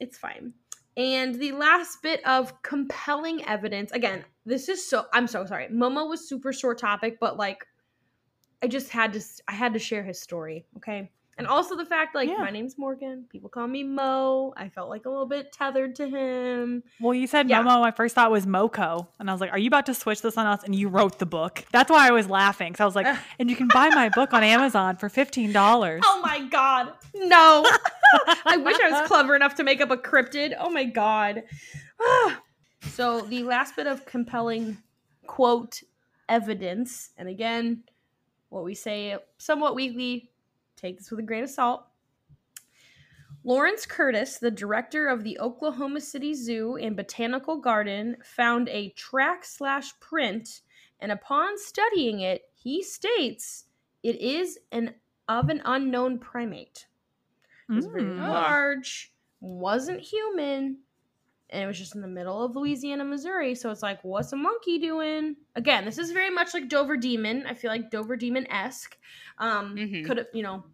It's fine. And the last bit of compelling evidence, again, this is so I'm so sorry. Momo was super short topic, but like I just had to I had to share his story, okay? And also the fact like Yeah. my name's Morgan, people call me Mo. I felt like a little bit tethered to him. Well, you said Yeah. Momo. I first thought was Moko, and I was like, "Are you about to switch this on us?" And you wrote the book. That's why I was laughing. So I was like, (laughs) "And you can buy my book on Amazon for fifteen dollars." Oh my god. No. (laughs) (laughs) I wish I was clever enough to make up a cryptid. Oh my god. (sighs) so the last bit of compelling quote evidence, and again, what we say somewhat weekly, take this with a grain of salt. Lawrence Curtis, the director of the Oklahoma City Zoo and Botanical Garden, found a track slash print, and upon studying it, he states it is an of an unknown primate. It was very Mm. large, wasn't human, and it was just in the middle of Louisiana, Missouri. So it's like, what's a monkey doing? Again, this is very much like Dover Demon. I feel like Dover Demon esque. Um, Mhm. Could have, you know,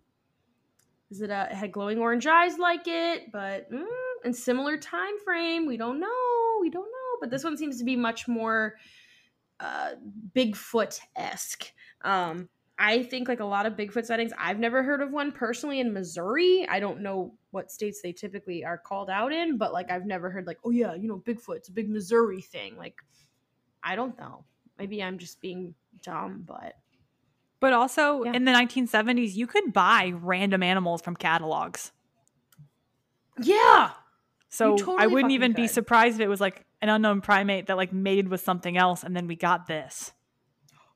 is it a it had glowing orange eyes like it, but mm, in similar time frame. We don't know. We don't know. But this one seems to be much more uh, Bigfoot esque. Um, I think like a lot of Bigfoot sightings. I've never heard of one personally in Missouri. I don't know what states they typically are called out in, but like I've never heard like, oh yeah, you know, Bigfoot. It's a big Missouri thing. Like, I don't know. maybe I'm just being dumb, but But also Yeah. in the 1970s, you could buy random animals from catalogs. yeah, So I wouldn't even be surprised if it was like an unknown primate that like mated with something else and then we got this.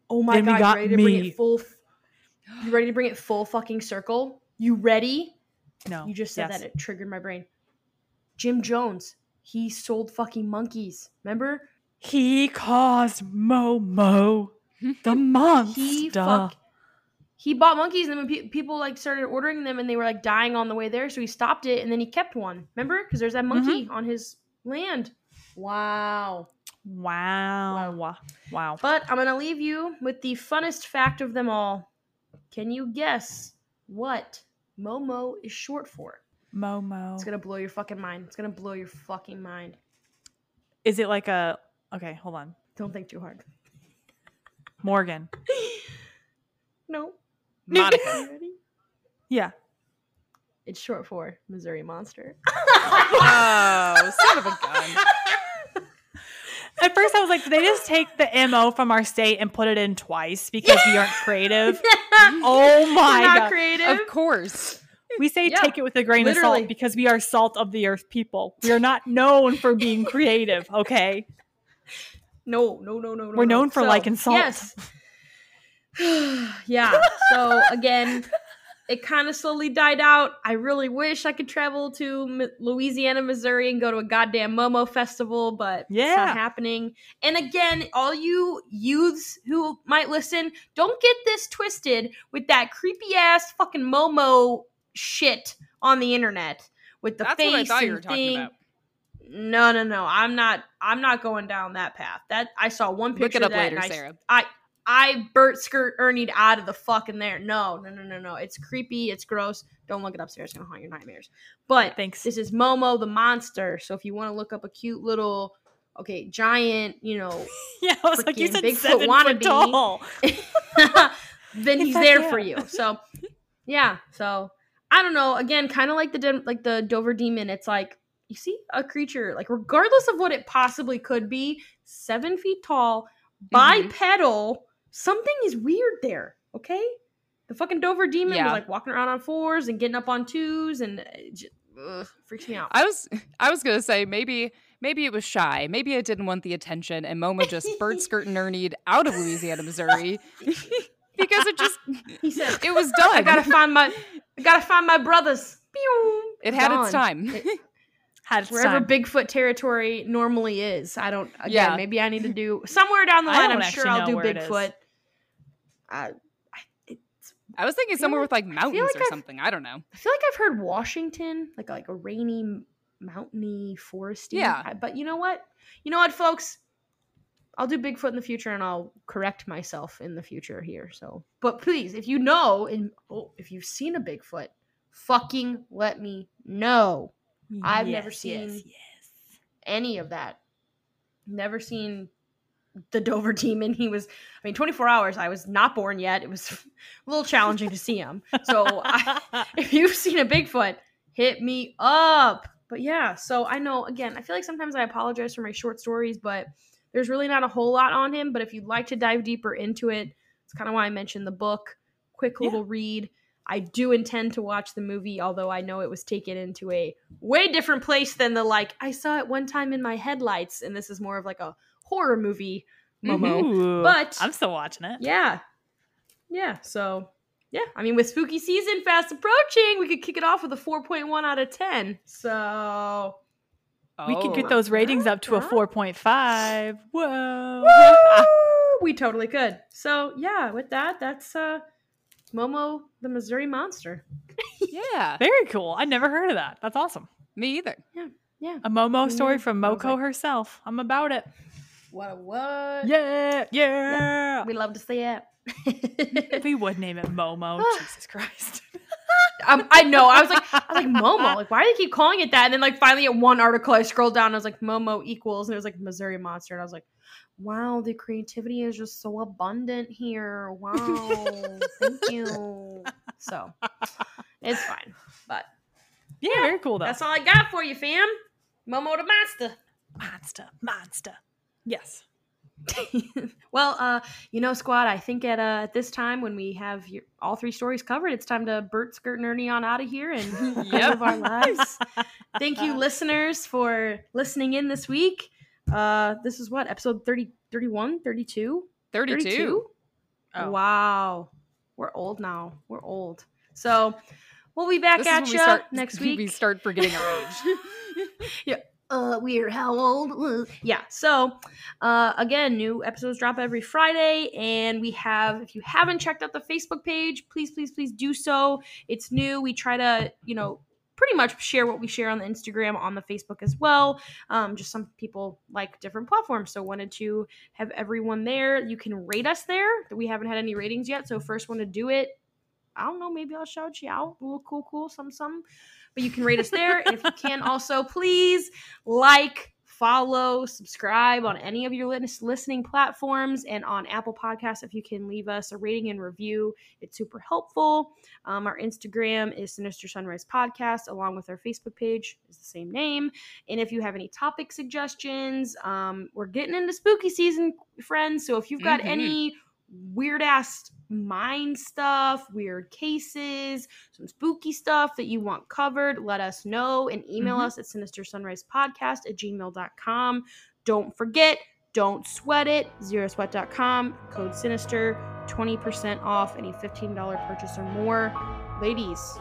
Oh my Then god, ready to bring it full? f- You ready to bring it full fucking circle? You ready? No. You just said yes. that it triggered my brain. Jim Jones, he sold fucking monkeys. Remember? He caused Momo (laughs) the monster. He fuck. He bought monkeys, and then pe- people like started ordering them, and they were like dying on the way there, so he stopped it, and then he kept one. Remember? Because there's that mm-hmm. monkey on his land. Wow. Wow. Wow. Wow. But I'm gonna leave you with the funnest fact of them all. Can you guess what Momo is short for? Momo. It's gonna blow your fucking mind. It's gonna blow your fucking mind. Is it like a okay, hold on. Don't think too hard. Morgan. (laughs) No. Monica. Yeah. It's short for Missouri Monster. (laughs) oh, son of a gun. (laughs) At first I was like, did they just take the MO from our state and put it in twice because we aren't creative? (laughs) oh my We're not god. creative. Of course. We say Yeah, take it with a grain of salt because we are salt of the earth people. We are not known for being creative, okay? No, no, no, no, no. We're no. known for liking salt. Yes. (sighs) yeah. So again, it kind of slowly died out. I really wish I could travel to M- Louisiana, Missouri, and go to a goddamn Momo festival, but it's Yeah. not happening. And again, all you youths who might listen, don't get this twisted with that creepy ass fucking Momo shit on the internet with the That's face what I thought you were talking thing. about. No, no, no. I'm not. I'm not going down that path. That I saw one picture. Look it of up that later, I, Sarah. I, I Bert skirt Ernie out of the fucking there. No, no, no, no, no. It's creepy. It's gross. Don't look it upstairs. It's gonna haunt your nightmares. But Thanks. this is Momo the monster. So if you want to look up a cute little, okay, giant, you know, (laughs) Yeah, I was like, you said Bigfoot seven wannabe. foot tall. (laughs) (laughs) then he's there yeah. for you. So yeah. So I don't know. Again, kind of like the like the Dover demon. It's like you see a creature like regardless of what it possibly could be, seven feet tall, Mhm. bipedal. Something is weird there. Okay. The fucking Dover demon Yeah. was like walking around on fours and getting up on twos, and it j- ugh, freaks me out. I was I was gonna say maybe maybe it was shy. Maybe it didn't want the attention, and Momo just bird (laughs) skirt and Ernied out of Louisiana, Missouri, (laughs) because it just he said, it was done. "I gotta find my, I gotta find my brothers." Pew! it had its time. It- (laughs) Had its wherever time. Bigfoot territory normally is. I don't. Again, Yeah. maybe I need to do somewhere down the line. I'm sure I'll do where it is. Bigfoot. I, I, I was thinking feel somewhere like- with like mountains like or I've- something. I don't know. I feel like I've heard Washington, like like a rainy, mountainy, foresty. Yeah. I- but you know what? You know what, folks? I'll do Bigfoot in the future, and I'll correct myself in the future here. So, but please, if you know, and oh, if you've seen a Bigfoot, fucking let me know. I've never seen- yes. any of that. Never seen the Dover demon. He was, I mean, 24 hours. I was not born yet. It was (laughs) a little challenging to see him. So I, (laughs) if you've seen a Bigfoot, hit me up. But yeah, so I know, again, I feel like sometimes I apologize for my short stories, but there's really not a whole lot on him. But if you'd like to dive deeper into it, it's kind of why I mentioned the book. Quick Yeah. little read. I do intend to watch the movie, although I know it was taken into a way different place than the like I saw it one time in my headlights, and this is more of like a horror movie, Momo. Ooh, But- I'm still watching it. Yeah, yeah. So yeah, I mean, with spooky season fast approaching, we could kick it off with a four point one out of ten. So We could get Oh. those ratings up to a 4.5. Whoa. Woo! we totally could. So yeah, with that, that's uh Momo the Missouri Monster. (laughs) Yeah, Very cool. I never heard of that. That's awesome. me either. Yeah. Yeah. A Momo story Yeah. from I was Moko like- herself. I'm about it. What? What? Yeah, yeah. We love to see it. We would name it Momo. (laughs) Jesus Christ. (laughs) um, I know. I was like, I was like Momo. Like, why do they keep calling it that? And then like finally at one article, I scrolled down. and I was like, Momo equals, and it was like Missouri Monster, and I was like, wow, the creativity is just so abundant here. Wow, thank you. (laughs) So it's fine, but Yeah, very cool though. that's all I got for you, fam. Momo the Monster. monster, monster. Yes. (laughs) well, uh, you know, squad. I think at uh, at this time when we have your, all three stories covered, it's time to Bert, Skirt, and Ernie on out of here and (laughs) (laughs) live our lives. Thank you, listeners, for listening in this week. Uh, this is what episode 30, 31, 32? 32. Oh. Wow, we're old now. We're old. So we'll be back This at we you start, next week. We start forgetting our age. Uh we're how old? Uh, yeah so uh again new episodes drop every friday and we have if you haven't checked out the facebook page please please please do so. It's new. We try to you know pretty much share what we share on the instagram on the facebook as well. Um just some people like different platforms so wanted to have everyone there. You can rate us there. We haven't had any ratings yet so first one to do it i don't know maybe i'll shout you out. A little cool cool some some but you can rate us there if you can also please like, follow, subscribe on any of your listening platforms and on Apple Podcasts. If you can leave us a rating and review, it's super helpful. Um, our Instagram is Sinister Sunrise Podcast, along with our Facebook page is the same name. And if you have any topic suggestions, um, we're getting into spooky season, friends. So if you've got Mhm. any weird ass mind stuff, weird cases, some spooky stuff that you want covered, let us know and email Mhm. us at sinister sunrise podcast at gmail.com. Don't forget, don't sweat it, zerosweat.com, code sinister, 20% off any $15 purchase or more. Ladies,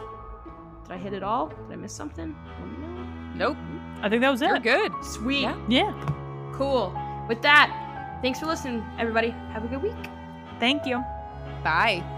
did I hit it all? Did I miss something? Let me know. Nope. I think that was You're it. good. Sweet. Yeah. Yeah. Cool. With that, thanks for listening, everybody. Have a good week. Thank you. Bye.